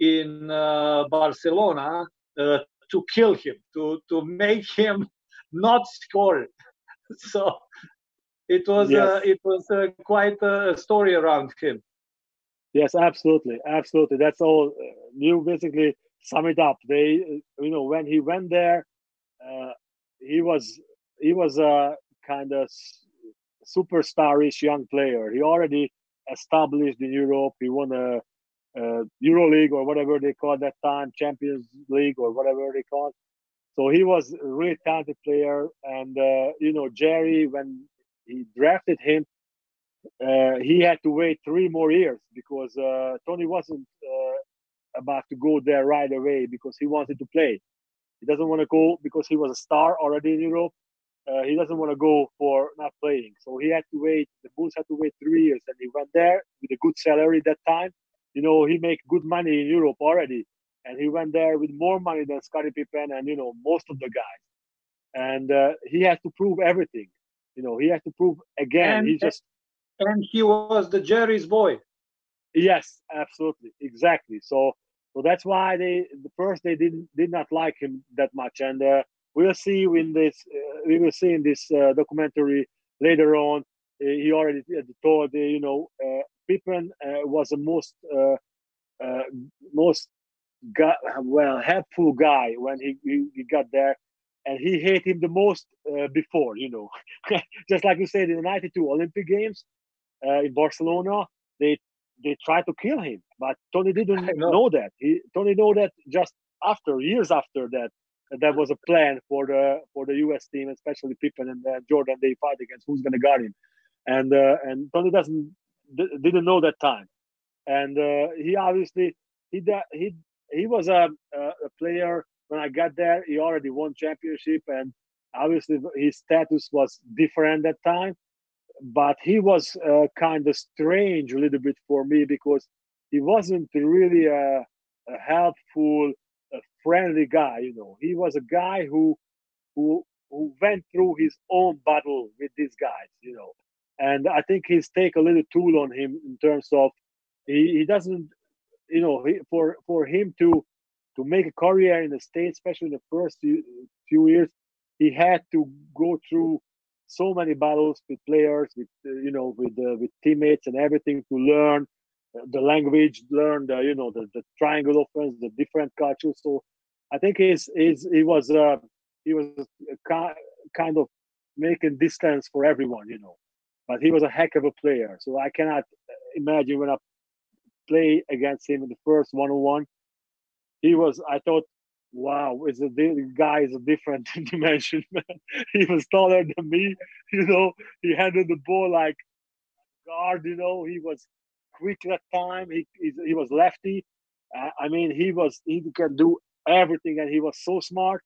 in uh, Barcelona uh, to kill him, to to make him not score. so it was uh, yes. it was quite a story around him. Yes, absolutely, absolutely. That's all. you basically sum it up. They, you know, when he went there, he was he was a kind of superstarish young player. He already established in Europe. He won a uh, EuroLeague or whatever they called that time, Champions League or whatever they called. So he was a really talented player, and uh, you know Jerry when he drafted him, uh, he had to wait three more years because uh, Tony wasn't uh, about to go there right away because he wanted to play. He doesn't want to go because he was a star already in Europe. Uh, he doesn't want to go for not playing. So he had to wait. The Bulls had to wait three years, and he went there with a good salary that time you know, he make good money in Europe already. And he went there with more money than Scottie Pippen and, you know, most of the guys. And uh, he has to prove everything. You know, he has to prove again. And, he just. And he was the Jerry's boy. Yes, absolutely. Exactly. So, so that's why they, the first, they didn't, did not like him that much. And uh, we'll see in this, uh, we will see in this uh, documentary later on. Uh, he already told, uh, you know, uh, Pippen uh, was the most uh, uh, most guy, well helpful guy when he, he, he got there, and he hated him the most before. You know, just like you said in the '92 Olympic Games in Barcelona, they they tried to kill him, but Tony didn't know. know. that. He Tony know that just after years after that. That was a plan for the for the U.S. team, especially Pippen and uh, Jordan. They fight against who's going to guard him, and uh, and Tony doesn't didn't know that time, and uh, he obviously he he he was a, a player when I got there. He already won championship, and obviously his status was different that time. But he was uh, kind of strange a little bit for me because he wasn't really a, a helpful, a friendly guy. You know, he was a guy who who who went through his own battle with these guys. You know, and I think he's take a little tool on him in terms of he, he doesn't, you know, he, for for him to to make a career in the states, especially in the first few, years, he had to go through so many battles with players, with uh, you know, with uh, with teammates and everything to learn the language, learn the you know the, the triangle offense, the different cultures. So I think he's, he's he was uh, he was kind of making distance for everyone, you know. But he was a heck of a player. So I cannot imagine when I play against him in the first one on one. He was. I thought, wow, is a the guy is a different dimension, he was taller than me. You know, he handled the ball like guard. You know, he was quick that time. He he, he was lefty. Uh, I mean, he was he can do everything, and he was so smart.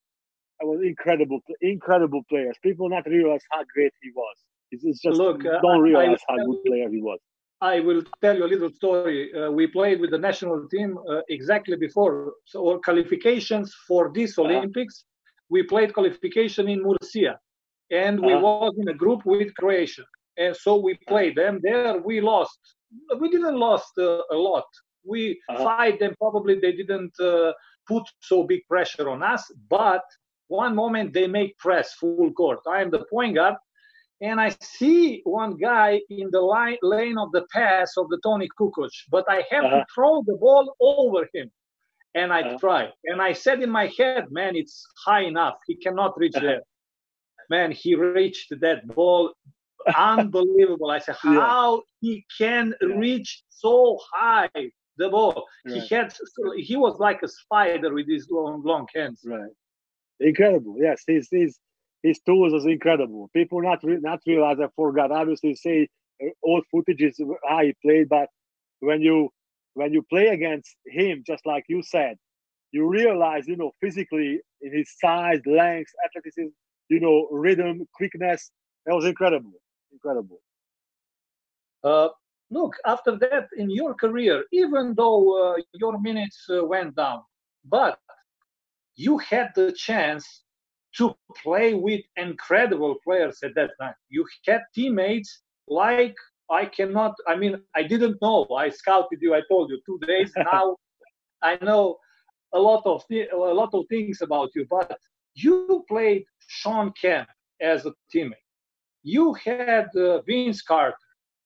It was incredible, incredible players. People not realize how great he was. It's, just Look, uh, don't realize I, I, how good player he was. I will tell you a little story. Uh, we played with the national team uh, exactly before so qualifications for this uh-huh. Olympics. We played qualification in Murcia, and we uh-huh. was in a group with Croatia, and so we played them there. We lost we didn't lost uh, a lot. We uh-huh. fight them. Probably they didn't uh, put so big pressure on us. But one moment they make press full court. I am the point guard, and I see one guy in the line, lane of the pass of the Tony Kukoc, but I have uh-huh. to throw the ball over him. And I uh-huh. try. And I said in my head, man, it's high enough. He cannot reach uh-huh. there. Man, he reached that ball unbelievable. I said, how yeah. he can yeah. reach so high the ball. Right. He had, he was like a spider with his long, long hands. Right. Incredible. Yes, he's his his tools is incredible. People not re- not realize. I forgot. Obviously, say uh, old footage is how he played, but when you when you play against him, just like you said, you realize, you know, physically in his size, length, athleticism, you know, rhythm, quickness. That was incredible incredible. Uh, look, after that, in your career, even though uh, your minutes uh, went down, but you had the chance to play with incredible players at that time. You had teammates like I cannot. I mean, I didn't know. I scouted you. I told you two days now. I know a lot of th- a lot of things about you, but you played Shawn Kemp as a teammate you had uh, Vince Carter,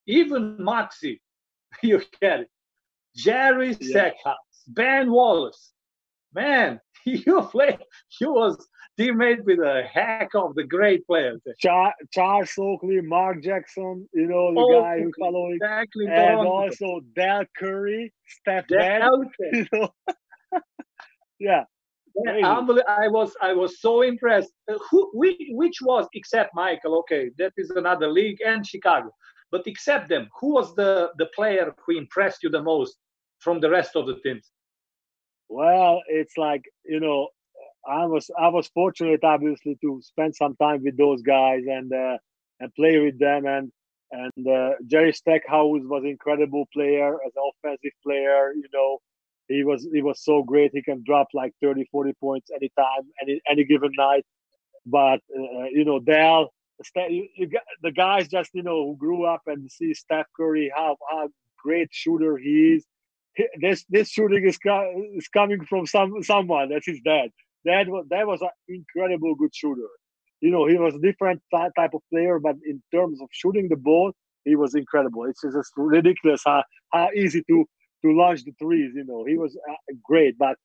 even Maxi, you had it. Jerry yeah. Ben Wallace. Man, you played, you was teammate with a heck of the great players. Char- Charles Oakley, Mark Jackson, you know, the Oakley, guy who followed. Exactly. And also Dell Curry, Steph Dell, you know. yeah. I was I was so impressed. Uh, who which, which was except Michael? Okay, that is another league and Chicago. But except them, who was the the player who impressed you the most from the rest of the teams? Well, it's like you know, I was I was fortunate obviously to spend some time with those guys and uh, and play with them and and uh, Jerry Stackhouse was incredible player as an offensive player. You know, he was he was so great. He can drop like 30, 40 points anytime, any any given night. But uh, you know, Dell, the guys just you know who grew up and see Steph Curry, how how great shooter he is. This this shooting is is coming from some someone. That's his dad. Dad was that was an incredible good shooter. You know, he was a different type of player, but in terms of shooting the ball, he was incredible. It's just ridiculous how how easy to to launch the threes. You know, he was uh, great. But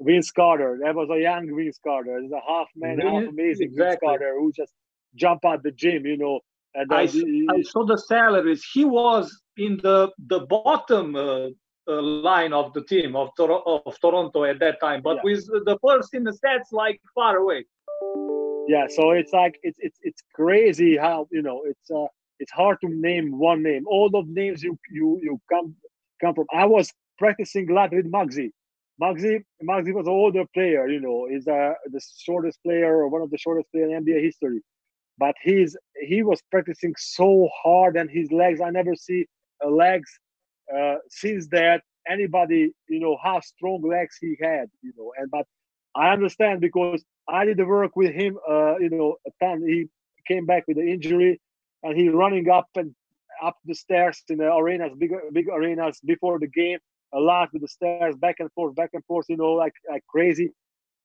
Vince Carter, that was a young Vince Carter. There's a half man, half amazing exactly. Vince Carter who just jump out the gym. You know, and I, I saw the salaries. He was in the the bottom. Uh, uh, line of the team of, Toro- of Toronto at that time, but yeah. with the first in the stats like far away. Yeah, so it's like it's it's it's crazy how you know it's uh it's hard to name one name. All of names you you you come come from. I was practicing a lot with Muggsy. Muggsy Muggsy was an older player, you know, is uh, the shortest player or one of the shortest players in NBA history. But he's he was practicing so hard and his legs. I never see uh, legs uh, since that anybody you know how strong legs he had, you know. And but I understand because I did the work with him, uh, you know, a ton. He came back with the injury and he running up and up the stairs in the arenas, big big arenas before the game, a lot with the stairs, back and forth, back and forth, you know, like like crazy.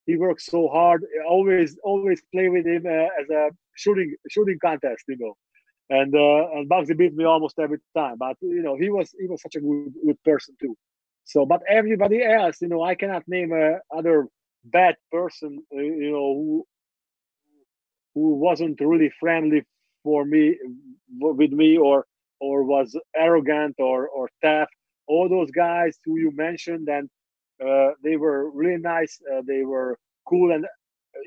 He works so hard. Always always play with him uh, as a shooting shooting contest, you know. And uh, and Muggsy beat me almost every time. But you know, he was he was such a good good person too. So, but everybody else, you know, I cannot name a other bad person, uh, you know, who who wasn't really friendly for me with me or or was arrogant or or tough all those guys who you mentioned and uh, they were really nice uh, they were cool and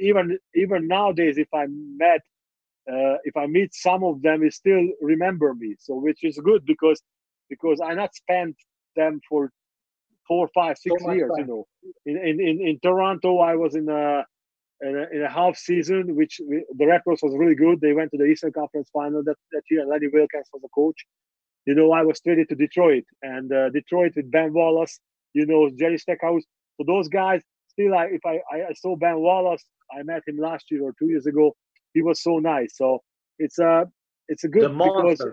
even even nowadays if i met uh, if i meet some of them they still remember me so which is good because because i not spent them for four five six so years you know in, in in in toronto i was in a in a, in a half season, which we, the Raptors was really good. They went to the Eastern Conference Final that, that year, and Lenny Wilkens was the coach. You know, I was traded to Detroit, and uh, Detroit with Ben Wallace, you know, Jerry Stackhouse. So those guys, still, I, if I, I saw Ben Wallace, I met him last year or two years ago. He was so nice. So it's a it's a good because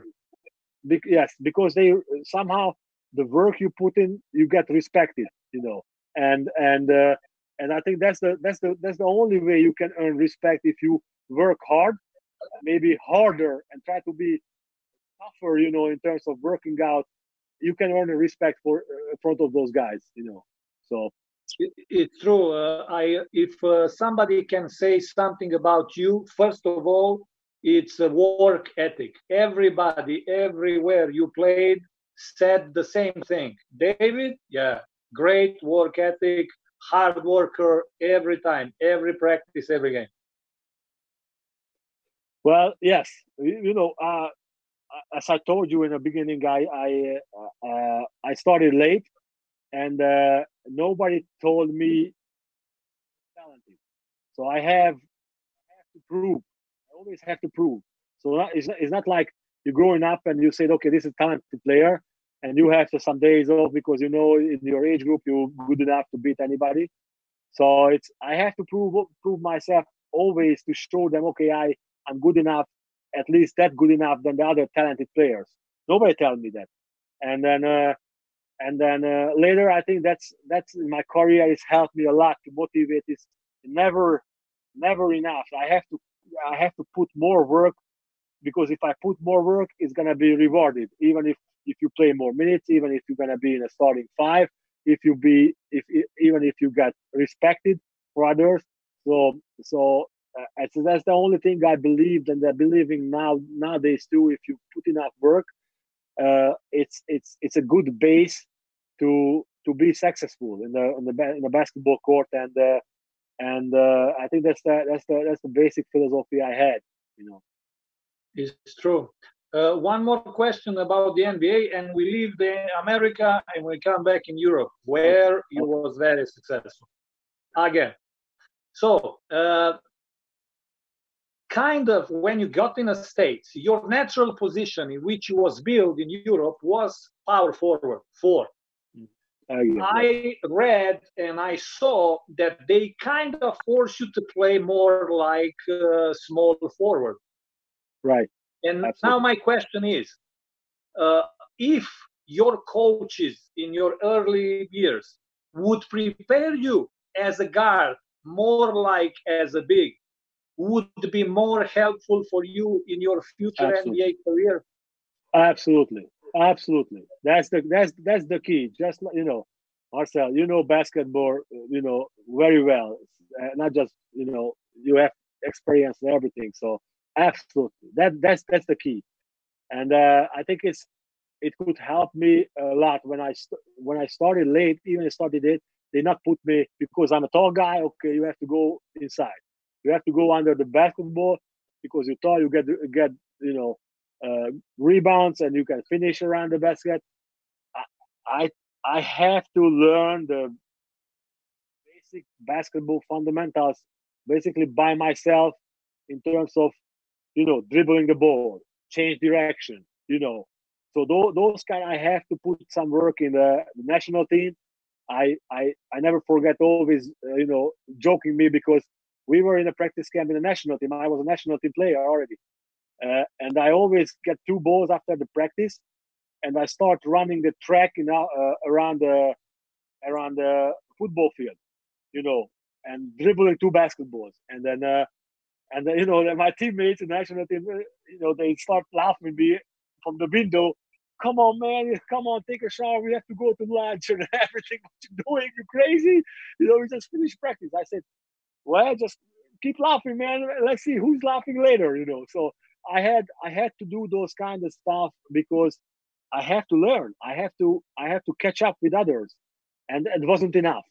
be, yes, because they somehow the work you put in, you get respected. You know, and and uh, and I think that's the that's the that's the only way you can earn respect if you work hard, maybe harder, and try to be tougher. You know, in terms of working out, you can earn respect for uh, in front of those guys. You know, so it's true. Uh, I if uh, somebody can say something about you, first of all, it's a work ethic. Everybody, everywhere you played, said the same thing. David, yeah, great work ethic, hard worker every time, every practice, every game. Well, yes, you know, uh, as I told you in the beginning, I I uh, uh, I started late, and uh, nobody told me talented. So I have, I have to prove. I always have to prove. So it's not, it's not like you're growing up and you said, okay, this is a talented player and you have to some days off because you know in your age group you're good enough to beat anybody. So it's I have to prove prove myself always to show them okay I I'm good enough at least that good enough than the other talented players. Nobody tell me that, and then uh, and then uh, later I think that's that's in my career has helped me a lot to motivate. Is never never enough. I have to I have to put more work because if I put more work, it's gonna be rewarded, even if if you play more minutes, even if you're gonna be in a starting five, if you be if even if you get respected for others. So so uh, that's the only thing I believed and I'm believing now nowadays too. If you put enough work, uh, it's it's it's a good base to to be successful in the in the in the basketball court and uh, and uh, I think that's the that's the that's the basic philosophy I had. You know, it's true. Uh, one more question about the NBA, and we leave the America and we come back in Europe, where you was very successful again. So, uh, kind of when you got in the States, your natural position in which you was built in Europe was power forward, four. Mm. I read and I saw that they kind of force you to play more like uh, small forward. Right. And Absolutely. now my question is, uh, if your coaches in your early years would prepare you as a guard more like as a big, would be more helpful for you in your future Absolutely. NBA career? Absolutely, absolutely. That's the that's that's the key. Just you know, Marcel, you know basketball, you know very well. Uh, not just you know you have experience and everything. So Absolutely, that that's that's the key, and uh, I think it's it could help me a lot when I st- when I started late. Even I started it, they not put me because I'm a tall guy. Okay, you have to go inside. You have to go under the basketball because you're tall. You get get you know uh, rebounds and you can finish around the basket. I, I I have to learn the basic basketball fundamentals basically by myself in terms of you know dribbling the ball, change direction, you know. So those, those kind I have to put some work in the, national team. I I I never forget always uh, you know joking me because we were in a practice camp in the national team. I was a national team player already, uh, and I always get two balls after the practice, and I start running the track know, uh, around the around the football field, you know, and dribbling two basketballs, and then uh, and then you know my teammates, the national team, uh, you know, they start laughing at me from the window. Come on, man! Come on, take a shower. We have to go to lunch and everything. What you doing? You crazy? You know, we just finished practice. I said, well, just keep laughing, man. Let's see who's laughing later. You know, so I had I had to do those kind of stuff because I have to learn. I have to I have to catch up with others, and it wasn't enough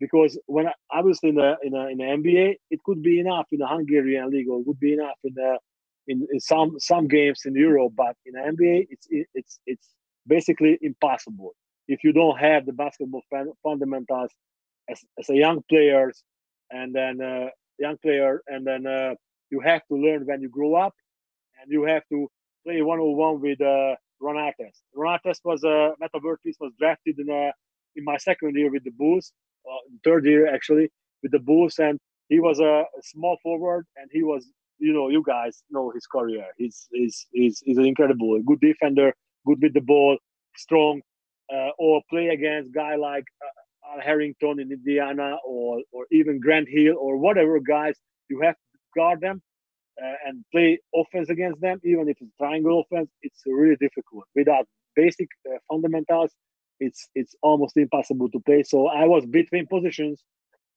because when I, obviously in the in the, in the NBA it could be enough in the Hungarian league or it would be enough in the in, in some some games in Europe, but in the NBA it's it's it's basically impossible if you don't have the basketball fundamentals as, as a young players and then uh, young player and then uh, you have to learn when you grow up and you have to play one-on-one with uh, Ron Artest. Ron Artest was uh, Metta was drafted in uh, in my second year with the Bulls, uh, third year actually with the Bulls, and he was a small forward, and he was, you know, you guys know his career. He's he's he's, he's an incredible, good defender, good with the ball, strong, uh, or play against guy like uh, Al Harrington in Indiana, or or even Grant Hill, or whatever guys. You have to guard them and play offense against them, even if it's triangle offense, it's really difficult. Without basic uh, fundamentals, it's it's almost impossible to play. So I was between positions.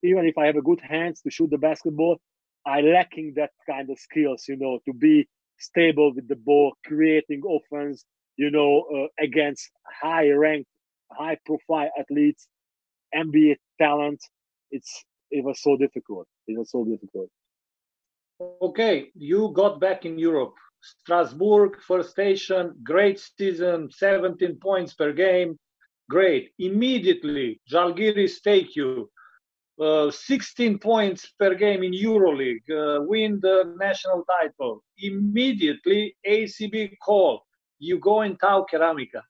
Even if I have a good hands to shoot the basketball, I lacking that kind of skills, you know, to be stable with the ball, creating offense, you know, uh, against high ranked, high profile athletes, NBA talent. It's it was so difficult. It was so difficult. Okay, you got back in Europe. Strasbourg, first station, great season, 17 points per game. Great. Immediately, Žalgiris take you. Uh, 16 points per game in EuroLeague, uh, win the national title. Immediately, ACB call. You go in Tau Cerámica.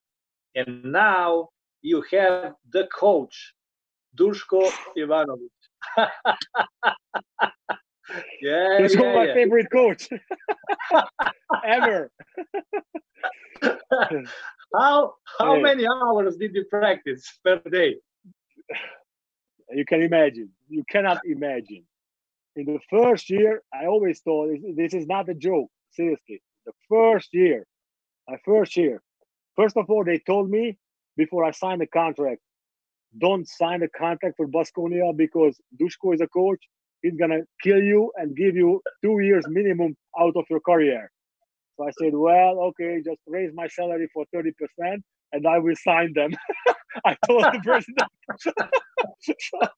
And now you have the coach, Duško Ivanovic. Yeah, He's yeah, my yeah. favorite coach ever. how how yeah. many hours did you practice per day? You can imagine. You cannot imagine. In the first year, I always thought this is not a joke. Seriously, the first year, my first year. First of all, they told me before I signed the contract, don't sign the contract for Baskonia because Duško is a coach he's gonna kill you and give you two years minimum out of your career. So I said, well, okay, just raise my salary for 30% and I will sign them. I told the president.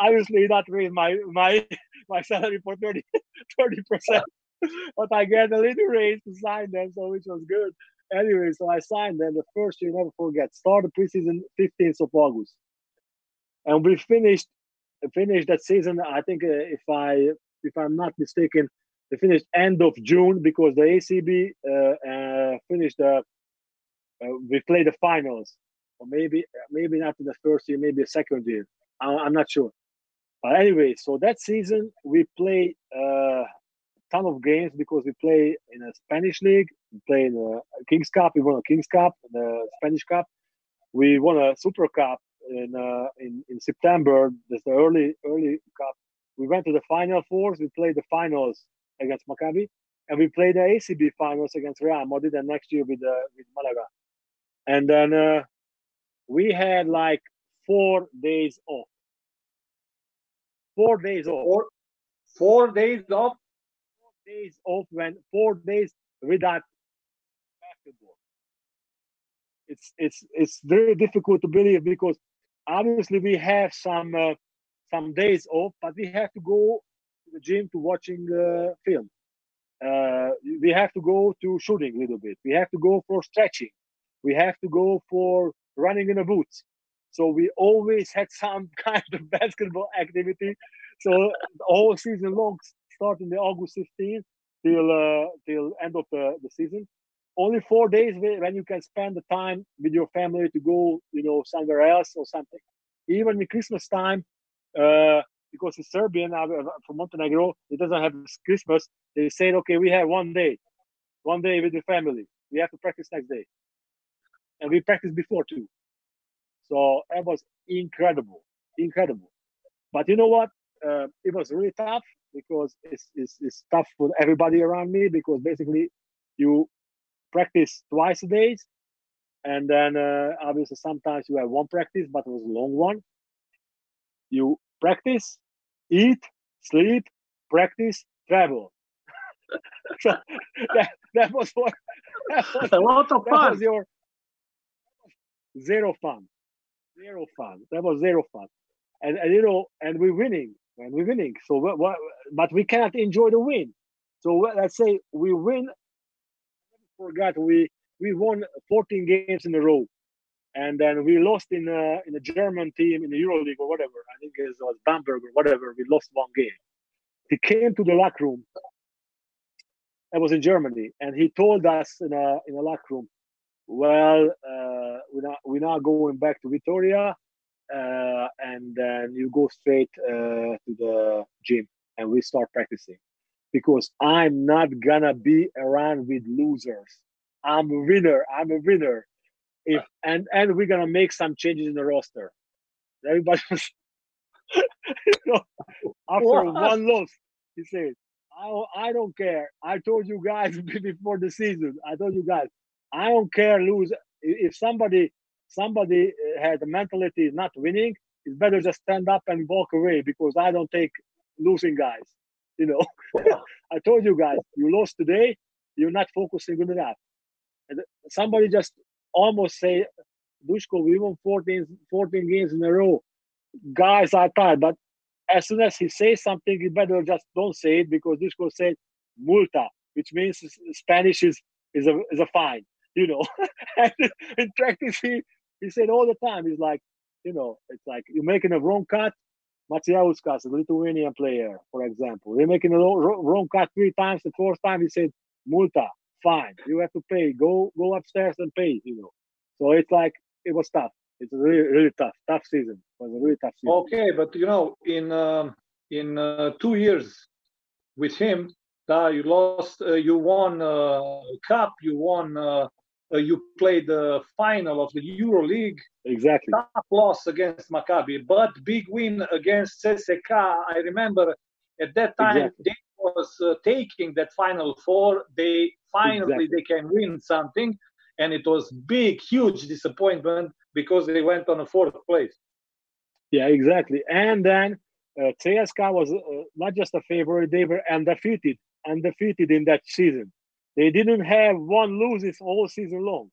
obviously not raise my my my salary for 30 percent but I get a little raise to sign them, so which was good. Anyway, so I signed them. The first you never forget. Started preseason 15th of August, and we finished finished that season. I think uh, if I if I'm not mistaken, they finished end of June because the ACB uh, uh, finished. Uh, we played the finals, or maybe maybe not in the first year, maybe a second year. I'm not sure. But anyway, so that season we play a ton of games because we play in a Spanish league, we play in a Kings Cup, we won a Kings Cup, the Spanish Cup. We won a Super Cup in uh, in in September. There's the early early cup. We went to the final fours. We played the finals against Maccabi, and we played the ACB finals against Real Madrid. And next year with uh, with Malaga, and then uh, we had like four days off. Four days off. Four, four days off. Four days off when four days without basketball. It's it's it's very difficult to believe because obviously we have some uh, some days off, but we have to go to the gym to watching uh, film. uh, we have to go to shooting a little bit. We have to go for stretching. We have to go for running in the boots. So we always had some kind of basketball activity. So whole season long, starting the August 15th till uh, till end of the, the season. Only four days when you can spend the time with your family to go, you know, somewhere else or something. Even in Christmas time, uh, because in Serbian uh, from Montenegro, it doesn't have Christmas. They said, okay, we have one day, one day with the family. We have to practice next day, and we practiced before too. So it was incredible, incredible. But you know what? Uh, it was really tough because it's, it's, it's tough for everybody around me because basically you practice twice a day. And then uh, obviously sometimes you have one practice but it was a long one. You practice eat sleep practice travel. So that, that was what that was, a lot of fun. your zero fun. Zero fun. That was zero fun. And, and you know and we're winning. And we're winning. So, what, what, but we cannot enjoy the win. So let's say we win. Forgot we we won 14 games in a row, and then we lost in a, in a German team in the EuroLeague or whatever. I think it was Bamberg or whatever. We lost one game. He came to the locker room. I was in Germany, and he told us in a in a locker room, "Well, uh, we're not we're not going back to Victoria, uh, and then you go straight uh, to the gym and we start practicing because I'm not gonna be around with losers. I'm a winner. I'm a winner. If and and we're gonna make some changes in the roster. Everybody was, you know, after what? one loss, he said, I, I don't care. I told you guys before the season. I told you guys, I don't care lose. If somebody somebody uh, had a mentality not winning, it's better just stand up and walk away because I don't take losing guys. You know, I told you guys, you lost today, you're not focusing good enough. And somebody just almost say, Dushko, we won 14, 14 games in a row. Guys are tired. But as soon as he says something, you better just don't say it because Dushko said multa, which means Spanish is, is, a, is a fine, you know. and in practice, he, he said all the time, he's like, you know, it's like you're making a wrong cut. Macijauskas, a Lithuanian player, for example, they're making a wrong cut three times. The fourth time, he said, multa, fine, you have to pay. Go go upstairs and pay, you know. So it's like, it was tough. It's really, really tough. Tough season. It was a really tough season. Okay, but you know, in uh, in uh, two years with him, uh, you lost, uh, you won uh, cup, you won uh, you played the final of the Euro League. Exactly. Tough loss against Maccabi, but big win against CSKA. I remember at that time exactly. they was uh, taking that final four. They finally exactly. they can win something, and it was big, huge disappointment because they went on a fourth place. Yeah, exactly. And then uh, CSKA was uh, not just a favorite; they were undefeated, undefeated in that season. They didn't have one loses all season long.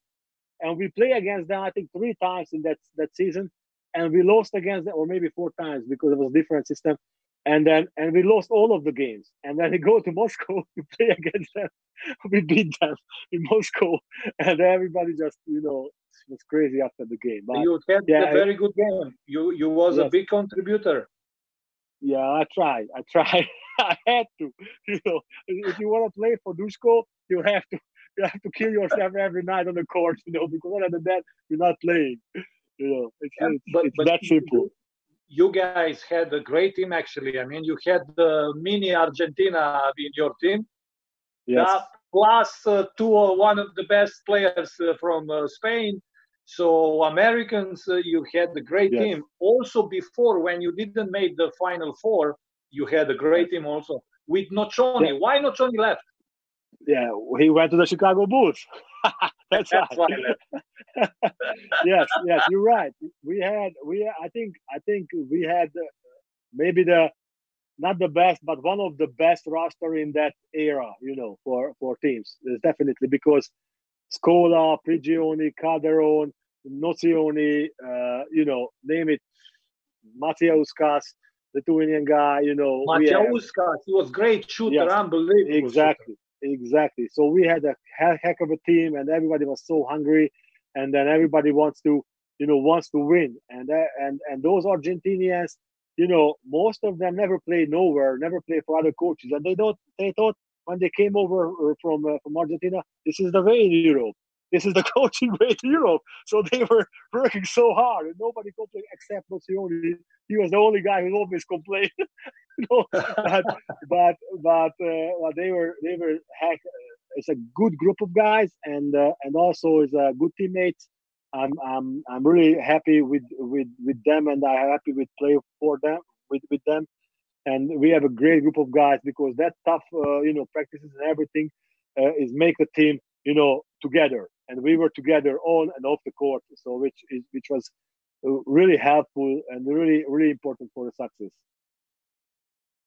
And we play against them, I think, three times in that, that season. And we lost against them, or maybe four times because it was a different system. And then and we lost all of the games. And then we go to Moscow to play against them. we beat them in Moscow. And everybody just, you know, was crazy after the game. But, you had yeah, a very good game. You you was yes. a big contributor. Yeah, I tried. I tried. I had to. You know, if you want to play for Dushko, you have to you have to kill yourself every night on the court, you know, because other than that, you're not playing. You know, it's, yeah, it's, but, it's but that simple. You guys had a great team, actually. I mean, you had the mini Argentina in your team. Yes. Plus uh, two or one of the best players uh, from uh, Spain. So Americans, uh, you had a great yes. team. Also, before when you didn't make the final four, you had a great team also with Nocioni. Yeah. Why Nocioni left? yeah, he went to the Chicago Bulls. That's, That's right. yes, yes, you're right. We had, we, I think, I think we had uh, maybe the, not the best, but one of the best roster in that era. You know, for for teams, it's definitely because Scola, Prigioni, Calderon, Nocioni, uh, you know, name it, Macijauskas, Lithuanian guy. You know, Macijauskas, he was great shooter, yes, unbelievable. Exactly. Shooter exactly. So we had a heck of a team, and everybody was so hungry, and then everybody wants to, you know, wants to win, and uh, and and those Argentinians, you know, most of them never played nowhere, never played for other coaches, and they don't. They thought when they came over uh, from uh, from Argentina, this is the way in Europe. This is the coaching way to Europe. So they were working so hard, and nobody complained except Nocioni. He was the only guy who always complained. you know, but but but, uh, they were they were heck. It's a good group of guys, and uh, and also is a good teammates. I'm I'm I'm really happy with with with them, and I'm happy with play for them with with them and we have a great group of guys because that tough uh, you know practices and everything uh, is make the team you know together and we were together on and off the court so which is which was uh, really helpful and really really important for the success.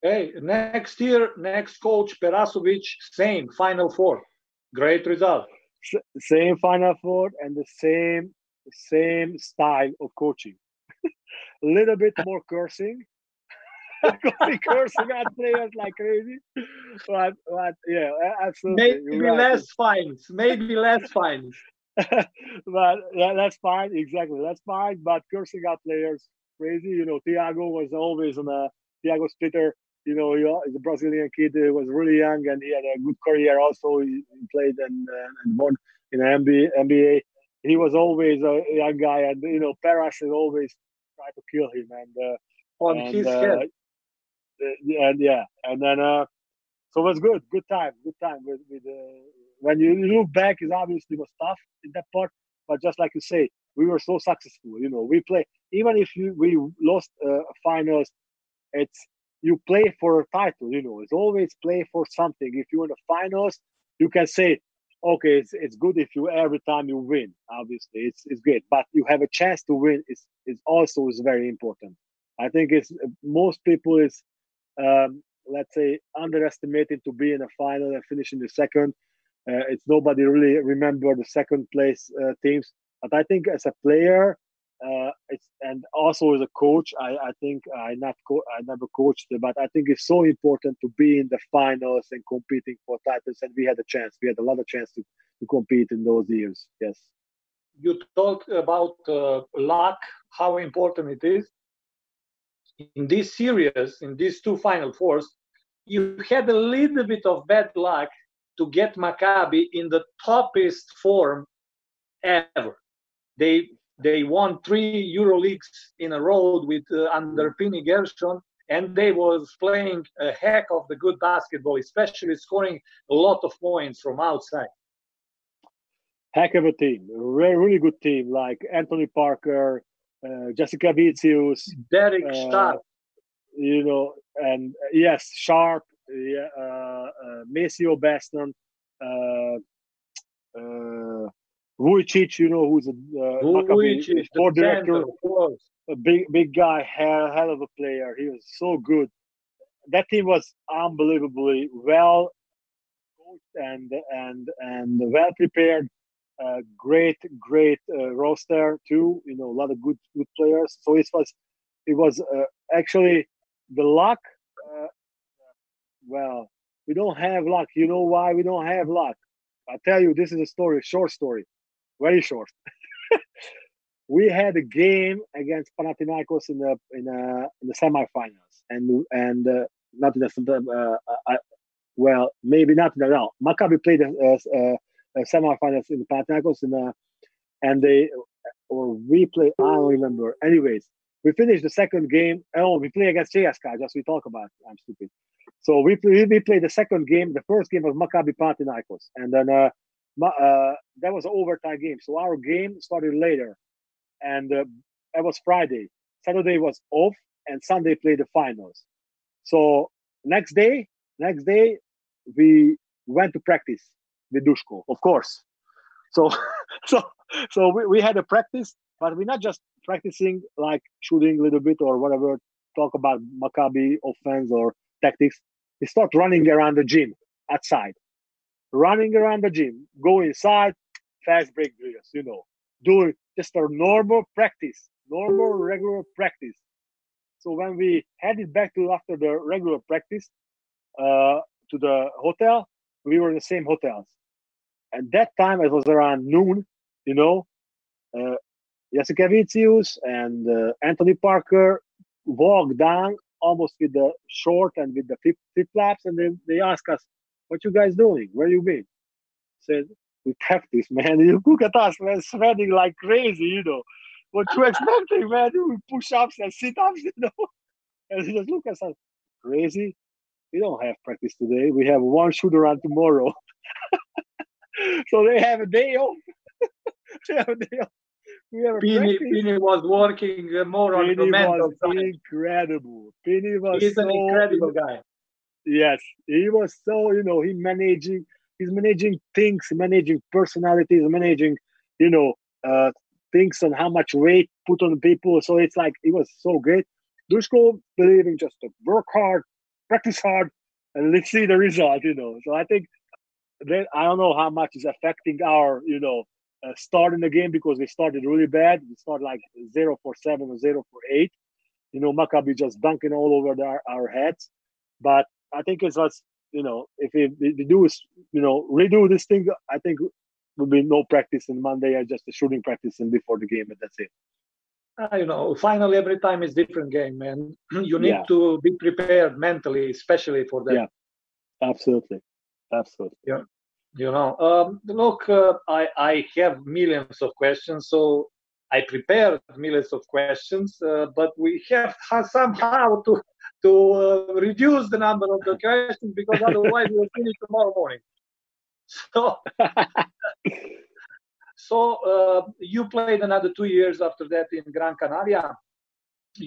Hey next year next coach Perasović same final four. Great result. S- same final four and the same same style of coaching. A little bit more cursing because cursing at players like crazy. But, but yeah, absolutely. Maybe right. less fines. Maybe less fines. but yeah, that's fine. Exactly, that's fine. But cursing at players, crazy. You know, Thiago was always on a Thiago Splitter. You know, he, he's a Brazilian kid. He was really young and he had a good career. Also, he, played and, uh, and won in the NBA. He was always a young guy, and you know, Peras is always try to kill him. And uh, on and, his uh, head and yeah, and then uh, so it was good, good time, good time. With, with uh, when you look back, it obviously was tough in that part, but just like you say, we were so successful. You know, we play even if you, we lost uh, finals, it's you play for a title. You know, it's always play for something. If you're in the finals, you can say, okay, it's, it's good if you every time you win. Obviously, it's it's great, but you have a chance to win is is also is very important. I think it's most people is um, let's say, underestimated to be in a final and finish in the second. Uh, it's nobody really remember the second place uh, teams. But I think as a player, uh, it's and also as a coach, I, I think I not co- I never coached, but I think it's so important to be in the finals and competing for titles. And we had a chance. We had a lot of chance to, to compete in those years. Yes. You talked about uh, luck, how important it is in this series, in these two Final Fours, you had a little bit of bad luck to get Maccabi in the toppest form ever. They they won three Euro leagues in a row with uh, under Pini Gershon, and they was playing a heck of the good basketball, especially scoring a lot of points from outside. Heck of a team, really, really good team. Like Anthony Parker, uh, Jasikevičius, Derrick uh, Sharp, you know, and uh, yes, Sharp, yeah, uh, uh, Maceo Baston, uh, uh, Vujčić, you know, who's a uh, Vujčić, sport director, a big big guy, hell, hell of a player. He was so good. That team was unbelievably well coached and and and well prepared uh, great, great uh, roster too. You know, a lot of good, good players. So it was, it was uh, actually the luck. Uh, well, we don't have luck. You know why we don't have luck? I tell you, this is a story, short story, very short. we had a game against Panathinaikos in the in, a, in the semifinals, and and uh, not in the uh, well, maybe not in the no. Maccabi played a, uh, semifinals in the Panathinaikos, and uh, and they or we play. I don't remember. Anyways, we finished the second game. Oh, we play against CSKA. Just we talk about. I'm stupid. So we play, we played the second game. The first game was Maccabi Panathinaikos, and then uh, uh, that was an overtime game. So our game started later, and uh, it was Friday. Saturday was off, and Sunday played the finals. So next day, next day we went to practice with Dushko, of course. So, so, so we, we had a practice, but we're not just practicing like shooting a little bit or whatever, talk about Maccabi offense or tactics. We start running around the gym outside, running around the gym, go inside, fast break drills, you know, doing just a normal practice, normal regular practice. So when we headed back to after the regular practice uh, to the hotel, we were in the same hotels. And that time it was around noon, you know. Uh, Jasikevičius and uh, Anthony Parker walked down almost with the short and with the flip, flops, and they asked us, "What you guys doing? Where you been?" said, "We practice, man. You look at us, man, sweating like crazy, you know. What you expecting, man? We push ups and sit ups, you know." And he just look at us, crazy. We don't have practice today. We have one shoot around tomorrow. so they have a day off. they have a day off. We have a Pini, Pini was working more Pini on the mental was incredible. Pini was He's so, an incredible guy. Yes, he was so you know he managing he's managing things, managing personalities, managing you know uh, things on how much weight put on people. So it's like it was so great. Dushko believing just to work hard, practice hard, and let's see the result. You know, so I think that I don't know how much is affecting our you know uh, start in the game because we started really bad. We started like zero for seven or zero for eight. You know, Maccabi just dunking all over the, our heads. But I think it's us. You know, if we, do is you know redo this thing, I think will be no practice on Monday and just a shooting practice and before the game, and that's it. Uh, you know, finally, every time is different game, man. you need yeah. to be prepared mentally, especially for that. Yeah, absolutely, absolutely. Yeah you know um, look uh, I, I have millions of questions so i prepared millions of questions uh, but we have somehow to to uh, reduce the number of the questions because otherwise we'll finish tomorrow morning so so uh, you played another two years after that in gran canaria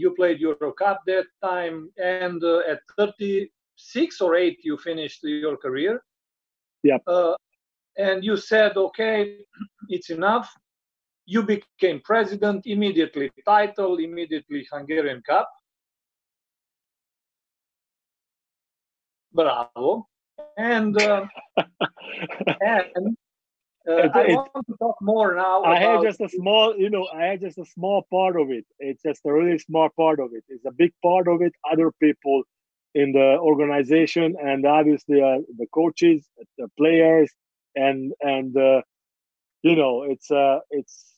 you played euro cup that time and uh, at 36 or 8 you finished your career yeah. Uh, and you said, okay, it's enough. You became president immediately, title immediately Hungarian Cup. Bravo. And uh, and uh, I want to talk more now. I had just a small, you know, I had just a small part of it. It's just a really small part of it. It's a big part of it. Other people in the organization and obviously uh, the coaches, the players, and and uh, you know it's uh it's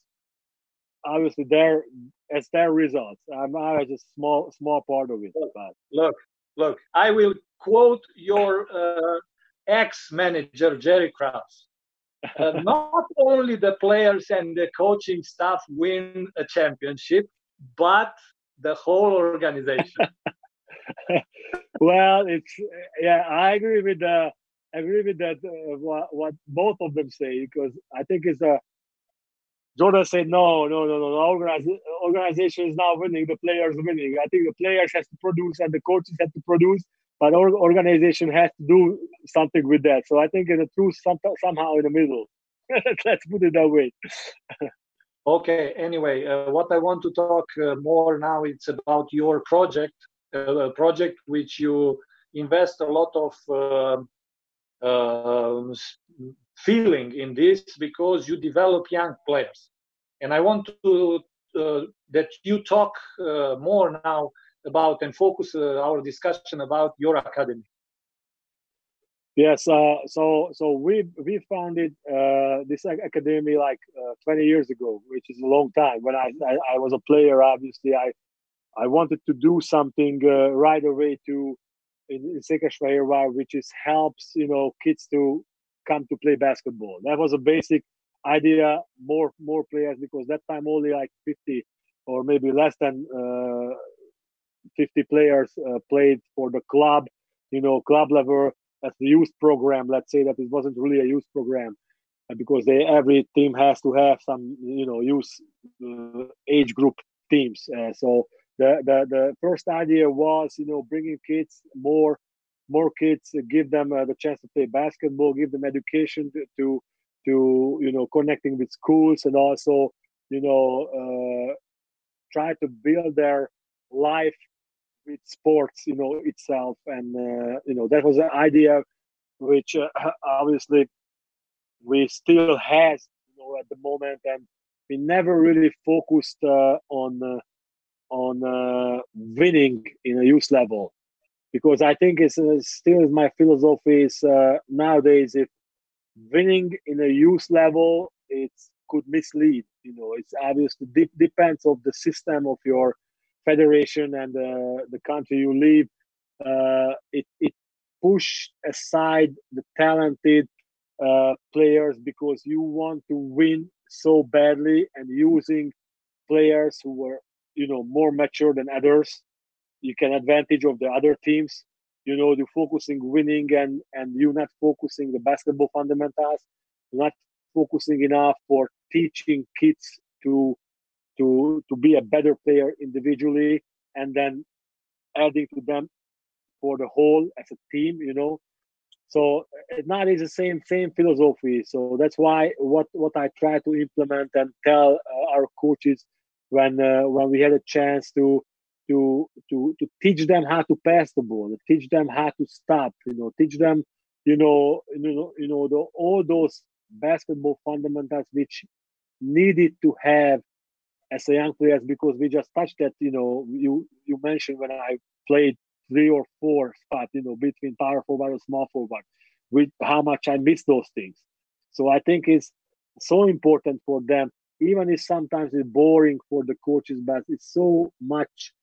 obviously their it's their results. I'm I just small small part of it. But. Look, look, I will quote your uh, ex-manager Jerry Krause. Uh, not only the players and the coaching staff win a championship, but the whole organization. well, it's yeah, I agree with the I agree with that. Uh, what, what both of them say because I think it's a. Jordan said no, no, no, no. The organization is not winning. The players winning. I think the players has to produce and the coaches have to produce, but our organization has to do something with that. So I think a truth some, somehow in the middle. Let's put it that way. okay. Anyway, uh, what I want to talk uh, more now it's about your project, uh, a project which you invest a lot of uh, uh, feeling in this because you develop young players. And I want to uh, that you talk uh, more now about and focus uh, our discussion about your academy. Yes, uh, so so we we founded uh, this academy like 20 years ago, which is a long time. When I, I, I was a player, obviously I I wanted to do something right away to in, in Székesfehérvár, which is helps you know kids to come to play basketball. That was a basic idea. More more players because that time only like 50 or maybe less than uh, 50 players uh, played for the club. You know, club level as the youth program. Let's say that it wasn't really a youth program uh, because they every team has to have some you know youth uh, age group teams. Uh, so the, the the first idea was you know bringing kids more more kids give them uh, the chance to play basketball give them education to, to, to you know connecting with schools and also you know uh, try to build their life with sports you know itself and uh, you know that was an idea which uh, obviously we still has you know at the moment and we never really focused uh, on uh, on uh, winning in a youth level. because I think it's uh, still my philosophy is nowadays if winning in a youth level it could mislead. You know, it's obviously de- depends of the system of your federation and uh, the country you live. Uh, it it push aside the talented uh, players because you want to win so badly and using players who were you know more mature than others you can advantage of the other teams you know you're focusing winning and and you're not focusing the basketball fundamentals you're not focusing enough for teaching kids to to to be a better player individually and then adding to them for the whole as a team you know? So not is the same same philosophy. So that's why what what i try to implement and tell uh, our coaches when uh, when we had a chance to to to to teach them how to pass the ball teach them how to stop you know teach them you know you know you know the, all those basketball fundamentals which needed to have as a young players because we just touched that you know you you mentioned when i played three or four spot you know between power forward and small forward with how much i miss those things. So i think it's so important for them even if sometimes it's boring for the coaches but it's so much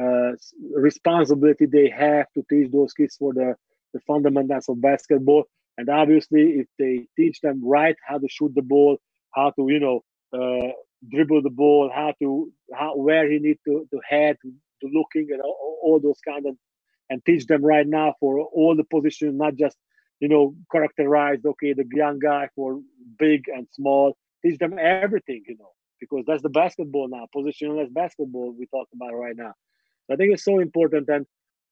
uh, responsibility they have to teach those kids for the, the fundamentals of basketball. And obviously if they teach them right how to shoot the ball how to you know uh, dribble the ball, how to how where he need to, to head, to, looking and all, all, those kind of and teach them right now for all the positions, not just you know characterize okay the young guy for big and small. Teach them everything, you know, because that's the basketball now, positionless basketball we talk about right now. So I think it's so important, and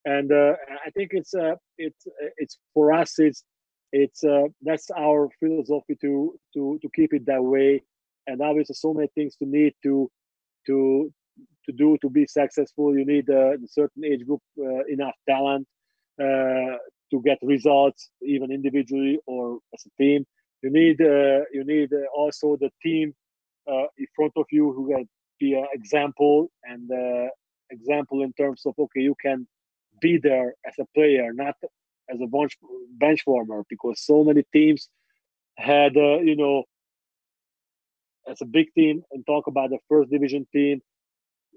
and uh, I think it's uh, it's it's for us it's it's uh, that's our philosophy to to to keep it that way and obviously so many things to need to to to do to be successful. You need a certain age group uh, enough talent uh, to get results even individually or as a team. You need uh, you need uh, also the team uh, in front of you who can be an example and uh, example in terms of okay you can be there as a player not as a bench bench warmer because so many teams had you know as a big team and talk about the first division team.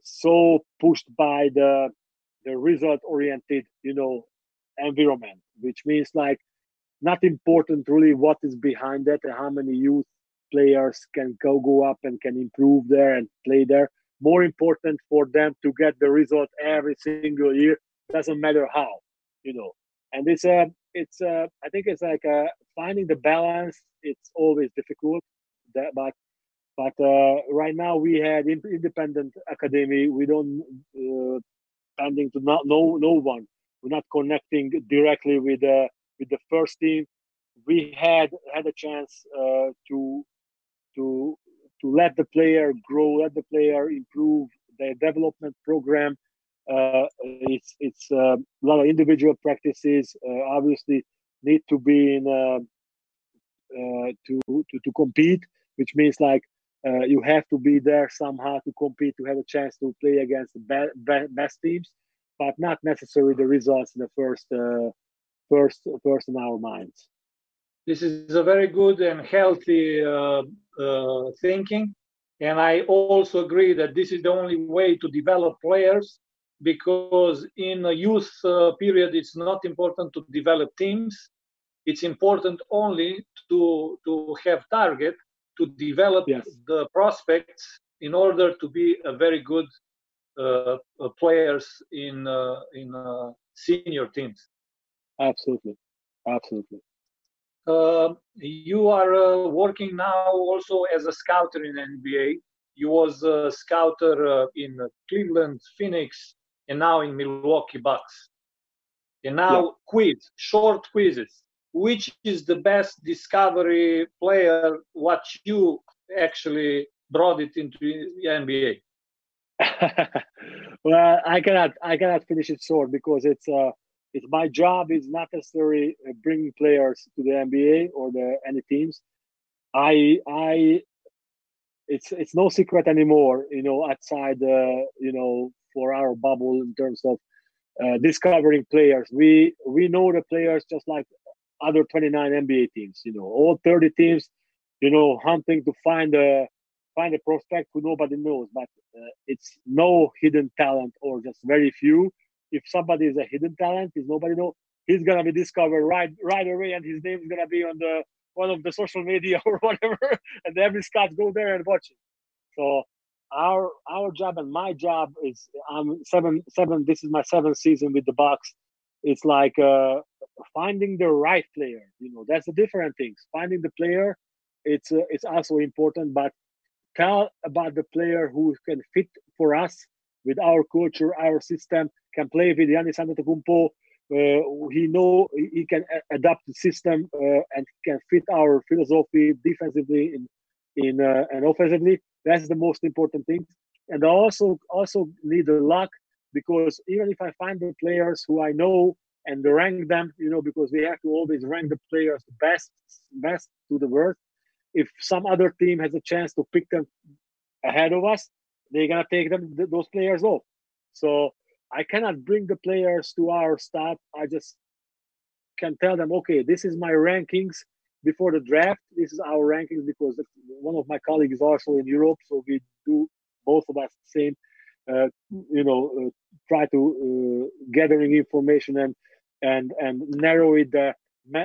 So pushed by the the result oriented you know environment which means like not important really what is behind that and how many youth players can go go up and can improve there and play there. More important for them to get the result every single year doesn't matter how you know. And it's a it's uh, i think it's like uh, finding the balance it's always difficult that but but uh, right now we had independent academy. We don't uh, pending to not no no one. We're not connecting directly with uh, with the first team. We had had a chance uh, to to to let the player grow, let the player improve their development program. Uh, it's it's uh, a lot of individual practices. Uh, obviously, need to be in uh, uh, to, to to compete, which means like uh, you have to be there somehow to compete to have a chance to play against the be- be- best teams but not necessarily the results in the first uh, first first in our minds. This is a very good and healthy uh, uh, thinking and i also agree that this is the only way to develop players because in a youth uh, period it's not important to develop teams. It's important only to to have target to develop yes. the prospects in order to be a very good uh, uh, players in uh, in uh, senior teams. Absolutely, absolutely. Um, you are uh, working now also as a scouter in NBA. You was a scouter uh, in Cleveland, Phoenix, and now in Milwaukee Bucks. And now yeah. quiz, short quizzes which is the best discovery player what you actually brought it into the NBA? well, I cannot I cannot finish it short because it's uh it's my job is not necessarily uh, bringing players to the NBA or the any teams. I I it's it's no secret anymore, you know, outside uh, you know, for our bubble in terms of uh, discovering players. We we know the players just like other 29 NBA teams. You know, all 30 teams. You know, hunting to find a find a prospect who nobody knows, but uh, it's no hidden talent or just very few. If somebody is a hidden talent, is nobody know, he's gonna be discovered right right away, and his name is gonna be on the one of the social media or whatever, and every scout go there and watch it. So our our job and my job is I'm seven seven. This is my seventh season with the Bucks. It's like uh, finding the right player. You know, that's the different things. Finding the player, it's uh, it's also important. But tell about the player who can fit for us with our culture, our system. Can play with Giannis Antetokounmpo. Uh, he know he can adapt the system uh, and can fit our philosophy defensively in in uh, and offensively. That's the most important thing. And I also also need the luck because even if I find the players who I know and rank them, you know, because we have to always rank the players best best to the worst. If some other team has a chance to pick them ahead of us, they're gonna take them those players off. So I cannot bring the players to our staff. I just can tell them, okay, this is my rankings before the draft. This is our rankings because one of my colleagues is also in Europe, so we do both of us the same. Uh, you know, uh, try to uh, gathering information and and and narrow it uh,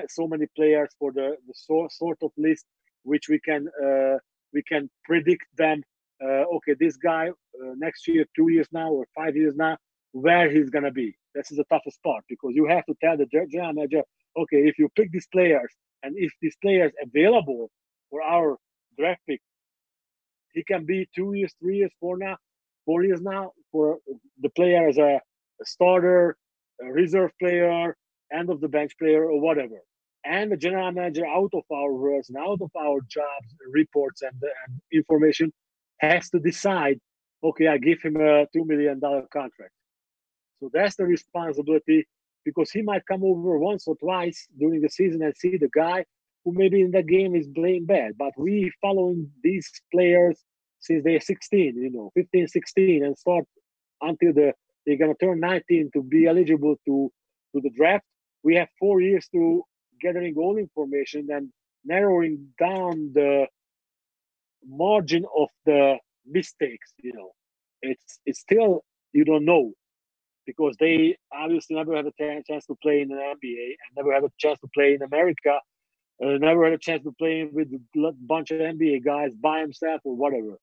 so many players for the, the so, sort of list which we can uh, we can predict them. Uh, okay, this guy next year, two years now, or five years now, where he's gonna be. This is the toughest part because you have to tell the general manager, okay, if you pick these players and if these players available for our draft pick, he can be two years, three years, four now, four years now for the player as a, starter, reserve player, end of the bench player, or whatever. And the general manager, out of our roles and out of our jobs, reports, and, and information, has to decide okay, I give him a $2 million contract. So that's the responsibility because he might come over once or twice during the season and see the guy who maybe in the game is playing bad. But we following these players since they're 16, you know, 15, 16, and start until the they're gonna turn 19 to be eligible to to the draft. We have four years to gathering all information and narrowing down the margin of the mistakes. You know, it's it's still you don't know because they obviously never had a chance to play in the NBA and never had a chance to play in America. Uh, never had a chance to play with a bunch of NBA guys by himself or whatever.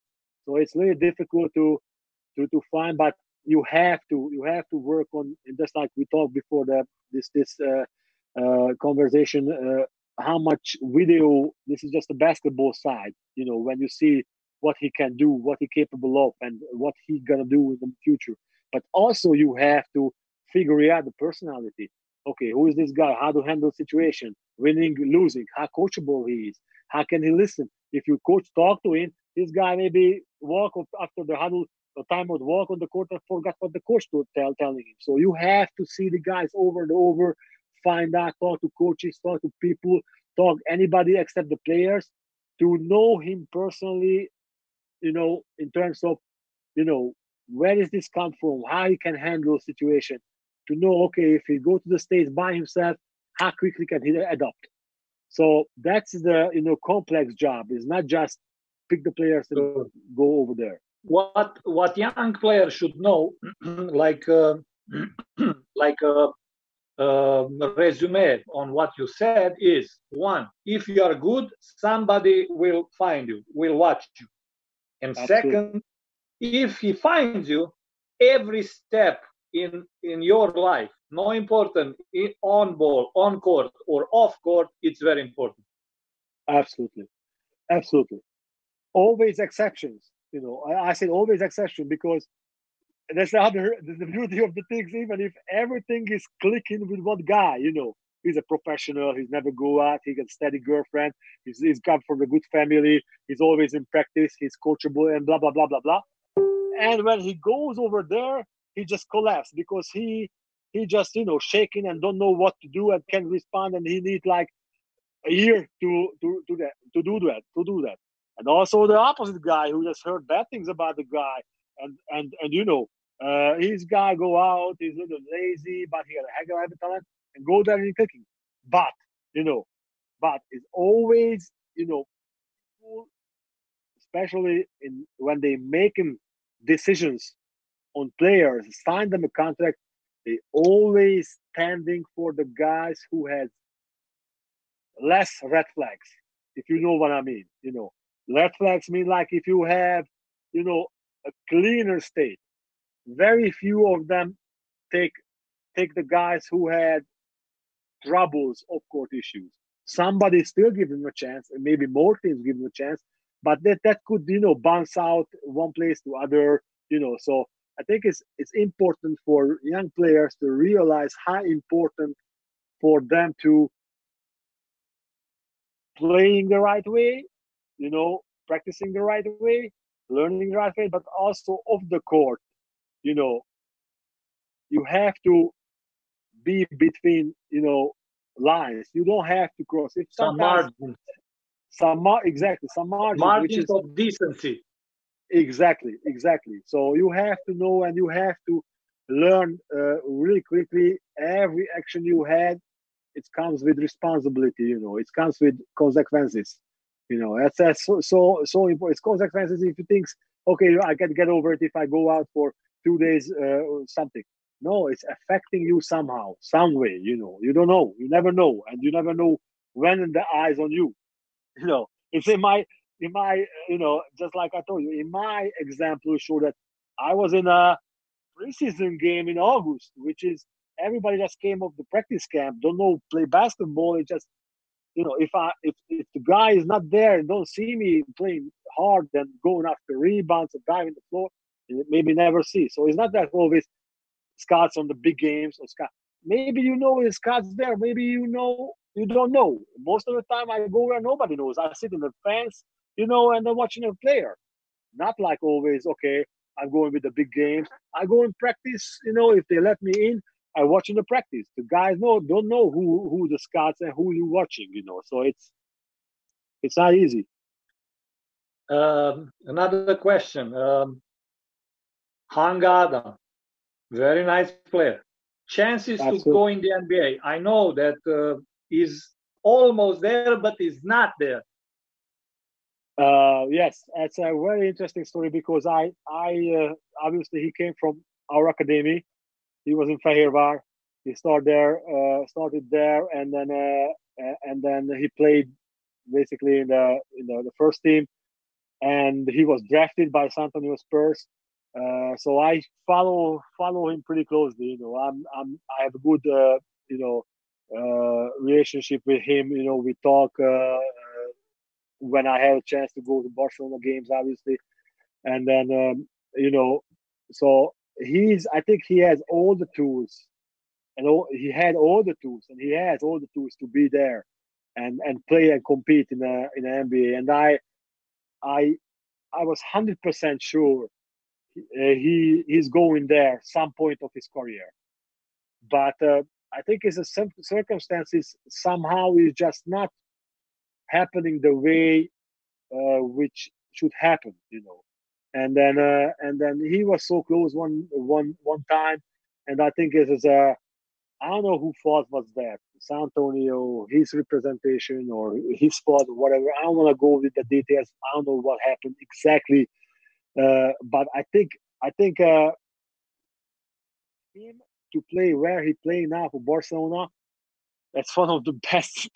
So it's really difficult to to to find, but you have to you have to work on. And just like we talked before that this this uh, uh, conversation, uh, how much video. This is just the basketball side. You know, when you see what he can do, what he capable of, and what he gonna do in the future but also you have to figure out the personality. Okay, who is this guy? How to handle situation, winning, losing, how coachable he is, how can he listen? If you coach talk to him, this guy maybe walk after the huddle, time would walk on the court and forgot what the coach to tell telling him. So you have to see the guys over and over, find out, talk to coaches, talk to people, talk anybody except the players to know him personally, you know, in terms of, you know, where does this come from? How he can handle a situation? To know, okay, if he go to the states by himself, how quickly can he adapt? So that's the you know complex job. It's not just pick the players and go over there. What what young players should know, like uh, like a, a resume on what you said is one: if you are good, somebody will find you, will watch you, and Absolutely. second, if he finds you every step in in your life no important on ball on court or off court it's very important. Absolutely. Absolutely. Always exceptions you know i, I said always exception because that's the other the beauty of the things even if everything is clicking with one guy you know. He's a professional he's never go out he got steady girlfriend he's, he's come from a good family he's always in practice he's coachable and blah blah blah blah blah. And when he goes over there he just collapses because he he just you know shaking and don't know what to do and can respond and he need like a year to to to that to do that to do that and also the opposite guy who just heard bad things about the guy and and and you know uh, his guy go out, he's a little lazy, but he got a heck of a talent, and go there and clicking. But you know, but it's always you know, especially in when they making decisions on players, sign them a contract, they always standing for the guys who had less red flags, if you know what I mean. You know, red flags mean like if you have, you know, a cleaner state. Very few of them take take the guys who had troubles of court issues. Somebody still give them a chance, and maybe more teams give a chance, but that that could you know bounce out one place to other. You know, so I think it's it's important for young players to realize how important for them to playing the right way, you know, practicing the right way, learning the right way, but also off the court, you know, you have to be between, you know, lines. You don't have to cross. If some margin. Some exactly some margin. margins which is, of decency. Exactly, exactly. So you have to know and you have to learn uh, really quickly every action you had. It comes with responsibility, you know. It comes with consequences, you know. That's, that's so so so important. It's consequences if you think, okay, I can get over it if I go out for two days uh, or something. No, it's affecting you somehow, some way. You know, you don't know. You never know, and you never know when the eyes on you. You know, it's in my in my, you know, just like I told you, in my example, show that I was in a preseason game in August, which is everybody just came off the practice camp, don't know play basketball. It just, you know, if I if, if the guy is not there and don't see me playing hard and going after rebounds and driving the floor, eh, maybe never see. So it's not that always scouts on the big games or scout. Maybe you know scouts there. Maybe you know you don't know. Most of the time I go where nobody knows. I sit in the fence you know, and I'm watching a player. Not like always, okay, I'm going with the big games. I go and practice, you know, if they let me in, I watch in the practice. The guys know don't know who who the scouts and who you watching, you know. So it's it's not easy. Um, another question. Um, Hanga Ádám, very nice player. Chances Absolutely. to go in the NBA. I know that uh, he's almost there, but he's not there. Uh, yes, it's a very interesting story because I, I uh, obviously he came from our academy. He was in Fehérvár. He started there, uh, started there, and then uh, and then he played basically in the in the, the, first team, and he was drafted by San Antonio Spurs. Uh, so I follow follow him pretty closely. You know, I'm I'm I have a good uh, you know relationship with him. You know, we talk when I had a chance to go to Barcelona games, obviously, and then um, you know, so he's I think he has all the tools, and all, he had all the tools, and he has all the tools to be there, and and play and compete in a in the NBA. And I, I, I was hundred percent sure uh, he he's going there some point of his career, but uh, I think his circumstances somehow is just not happening the way uh, which should happen, you know. And then uh, and then he was so close one one one time, and I think it is a I don't know who fault was that San Antonio, his representation or his fault or whatever. I don't want to go with the details. I don't know what happened exactly, uh, but I think I think uh, him to play where he play now for Barcelona, that's one of the best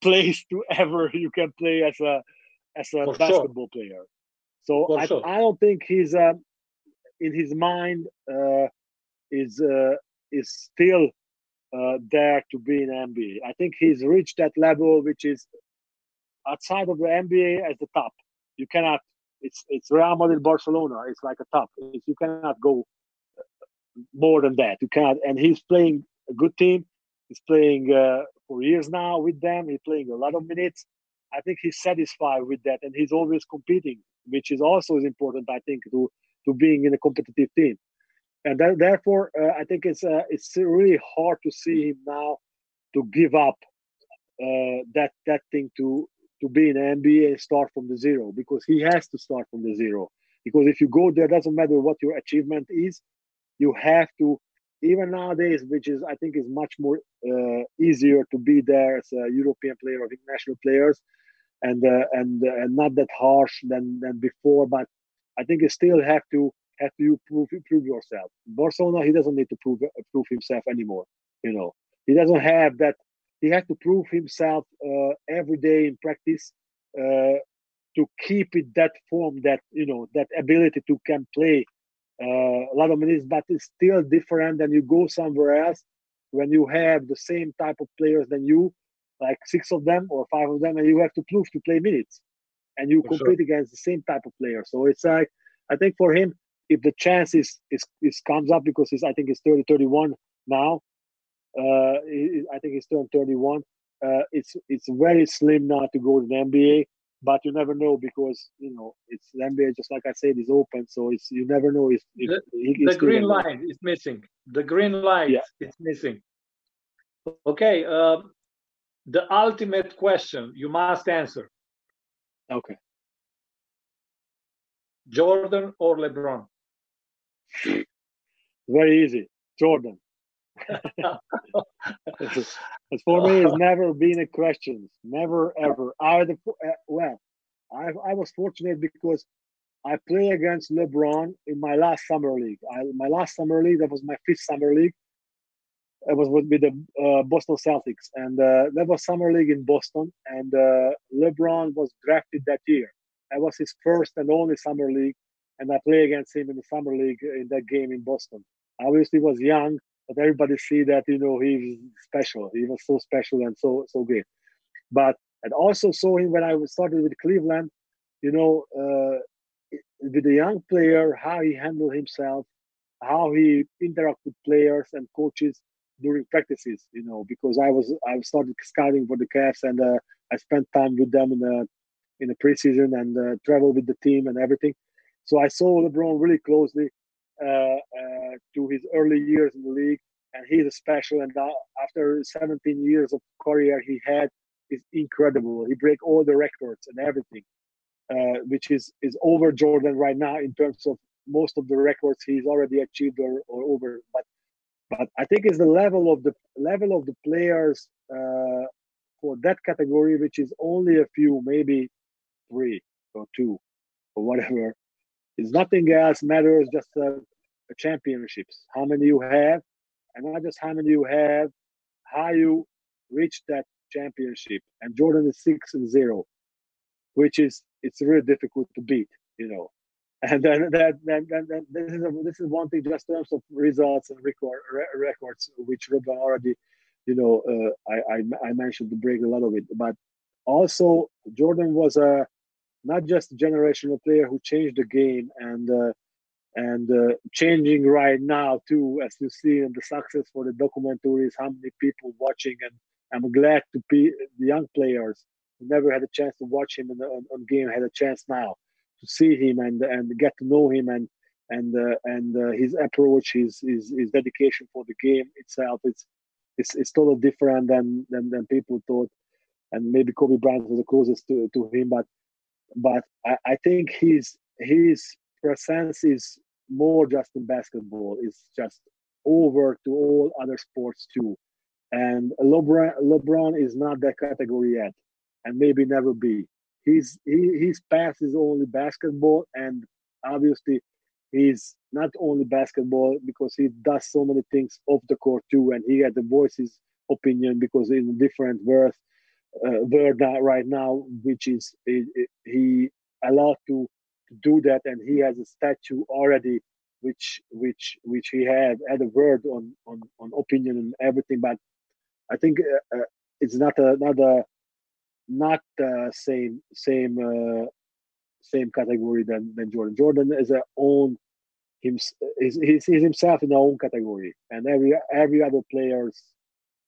place to ever you can play as a as a For basketball sure. player. So I, sure. I don't think he's uh, in his mind uh, is uh, is still uh, there to be in NBA. I think he's reached that level which is outside of the NBA as the top. You cannot. It's it's Real Madrid, Barcelona. It's like a top. It's, you cannot go more than that. You cannot. And he's playing a good team. He's playing uh, for years now with them. He's playing a lot of minutes. I think he's satisfied with that, and he's always competing, which is also is important. I think to to being in a competitive team, and that, therefore uh, I think it's uh, it's really hard to see him now to give up uh, that that thing to to be in the NBA and start from the zero because he has to start from the zero because if you go there, doesn't matter what your achievement is, you have to even nowadays, which is I think is much more uh, easier to be there as a European player or international players, and uh, and uh, not that harsh than than before. But I think you still have to have to prove prove yourself. Barcelona, he doesn't need to prove prove himself anymore. You know, he doesn't have that. He has to prove himself uh, every day in practice uh, to keep it that form, that you know, that ability to can play uh, a lot of minutes, but it's still different than you go somewhere else when you have the same type of players than you, like six of them or five of them, and you have to prove to play minutes, and you for compete sure. against the same type of player. So it's like I think for him, if the chance is is, is comes up because he's I think he's 30, 31 now. Uh, I think he's turned 31. Uh, it's it's very slim now to go to the NBA but you never know because you know it's the NBA. Just like I said, is open, so it's you never know if, if the, he, the green line is missing. The green light yeah. is missing. Okay, um, the ultimate question you must answer. Okay. Jordan or LeBron? Very easy. Jordan. As for me, it's never been a question. Never ever. I the uh, well, I I was fortunate because I play against LeBron in my last summer league. I, my last summer league that was my fifth summer league. It was with, the uh, Boston Celtics, and uh, that was summer league in Boston. And uh, LeBron was drafted that year. That was his first and only summer league, and I play against him in the summer league in that game in Boston. I obviously was young, but everybody see that you know he's special. He was so special and so so great. But I also saw him when I started with Cleveland. You know, uh, with a young player, how he handled himself, how he interacted with players and coaches during practices. You know, because I was I started scouting for the Cavs and uh, I spent time with them in the in the preseason and uh, travel with the team and everything. So I saw LeBron really closely uh, uh, to his early years in the league, and he's a special. And now after 17 years of career he had, is incredible. He break all the records and everything, uh, which is is over Jordan right now in terms of most of the records he's already achieved or, or over. But but I think it's the level of the level of the players uh, for that category, which is only a few, maybe three or two or whatever. Is nothing else matters. Just uh, championships, how many you have, and not just how many you have, how you reach that championship. And Jordan is six and zero, which is it's really difficult to beat, you know. And then that, then, then, then this is a, this is one thing just in terms of results and record re- records, which Ruben already, you know, uh, I, I I mentioned to break a lot of it, but also Jordan was a not just a generational player who changed the game and uh, and uh, changing right now too as you see in the success for the documentaries how many people watching and i'm glad to be the young players who never had a chance to watch him in the, on, on, game had a chance now to see him and and get to know him and and uh, and uh, his approach his, his his dedication for the game itself it's it's, it's totally different than, than than people thought and maybe kobe bryant was the closest to, to him but but I, I think he's he's presence is more just in basketball. It's just over to all other sports too. And LeBron, LeBron is not that category yet, and maybe never be. He's he, his path is only basketball, and obviously he's not only basketball because he does so many things off the court too, and he had the voices opinion because in a different world, uh, world right now, which is he allowed to do that, and he has a statue already, which which which he had had a word on on on opinion and everything. But I think uh, uh, it's not a not not the same same uh, same category than than Jordan. Jordan is a own him is he's, he's himself in the own category, and every every other players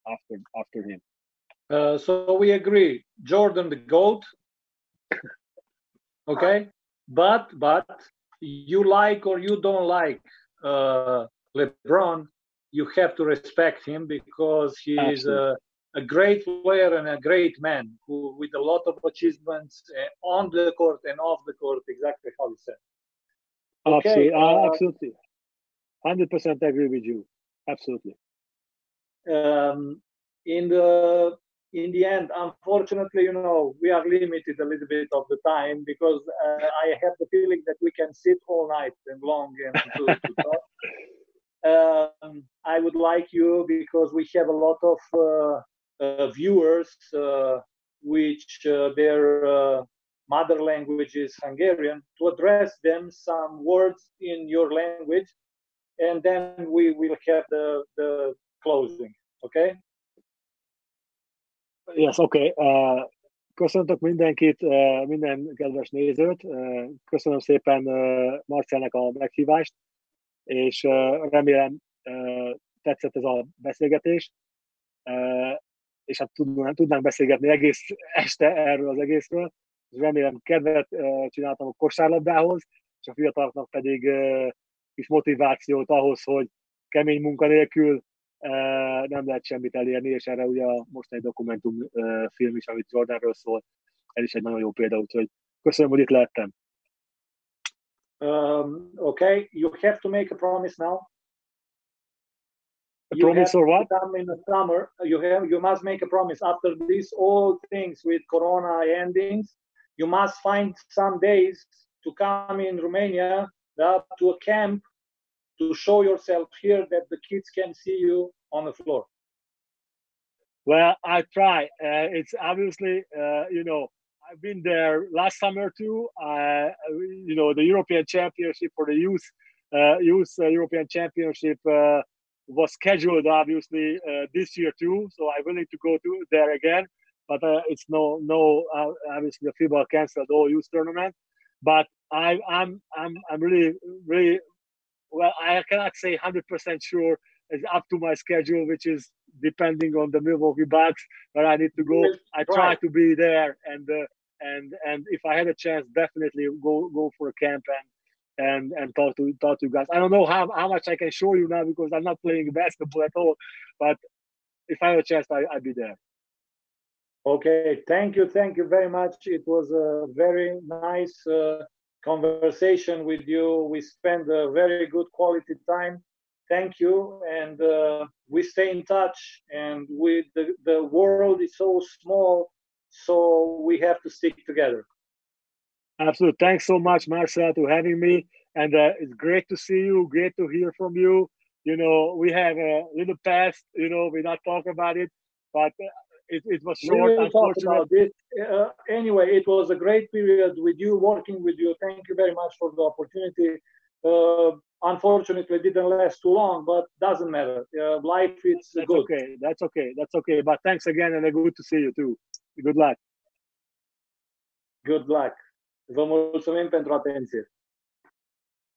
after after him. Uh, so we agree, Jordan the goat. Okay, but but you like or you don't like uh, LeBron, you have to respect him because he Absolutely. is a, a, great player and a great man who, with a lot of achievements uh, on the court and off the court, exactly how you said. Okay, absolutely. Uh, absolutely. 100% agree with you. Absolutely. Um, in the in the end, unfortunately, you know, we are limited a little bit of the time because uh, I have the feeling that we can sit all night and long and to, to talk. Um, I would like you because we have a lot of uh, viewers uh, which uh, their uh, mother language is Hungarian to address them some words in your language and then we will have the, the closing. Okay? Yes, okay. Uh, köszöntök mindenkit, uh, minden kedves nézőt. Uh, köszönöm szépen uh, Marcelnek a meghívást, és uh, remélem uh, tetszett ez a beszélgetés. Uh, és hát tudnánk, tudnánk beszélgetni egész este erről az egészről. És remélem kedvet csináltam a kosárlabdához, és a fiataloknak pedig kis motivációt ahhoz, hogy kemény munka nélkül nem lehet semmit elérni, és erre ugye a mostani dokumentumfilm is, amit Jordanről szól, ez is egy nagyon jó példa, úgyhogy köszönöm, hogy itt lehettem. Um, okay, you have to make a promise now. A you promise or what? Come in the summer. You have you must make a promise after these all things with Corona endings. You must find some days to come in Romania uh, to a camp to show yourself here that the kids can see you on the floor? Well, I try. Uh, it's obviously, uh, you know, I've been there last summer too. Uh, you know, the European Championship for the youth, uh, youth uh, European Championship uh, was scheduled obviously uh, this year too. So I'm willing to go to there again. But uh, it's no, no. Uh, obviously, the FIBA canceled all youth tournament. But I, I'm, I'm, I'm really, really well, I cannot say 100% sure. It's up to my schedule, which is depending on the Milwaukee Bucks where I need to go. I try to be there, and uh, and and if I had a chance, definitely go go for a camp and and and talk to talk to you guys. I don't know how how much I can show you now because I'm not playing basketball at all, but if I have a chance, I, I'd be there. Okay, thank you, thank you very much. It was a very nice uh, conversation with you. We spent a very good quality time. Thank you, and uh, we stay in touch. And we the, the world is so small, so we have to stick together. Absolutely. Thanks so much, Marcel, to having me. And uh, it's great to see you. Great to hear from you. You know, we have a little past. You know, we're not talking about it, but uh, it, it was short. We it. Uh, anyway, it was a great period with you, working with you. Thank you very much for the opportunity. Uh, unfortunately, didn't last too long, but doesn't matter. Uh, life it's That's good. okay. That's okay. That's okay. But thanks again, and good to see you too. Good luck. Good luck. Vă mulțumim pentru atenție.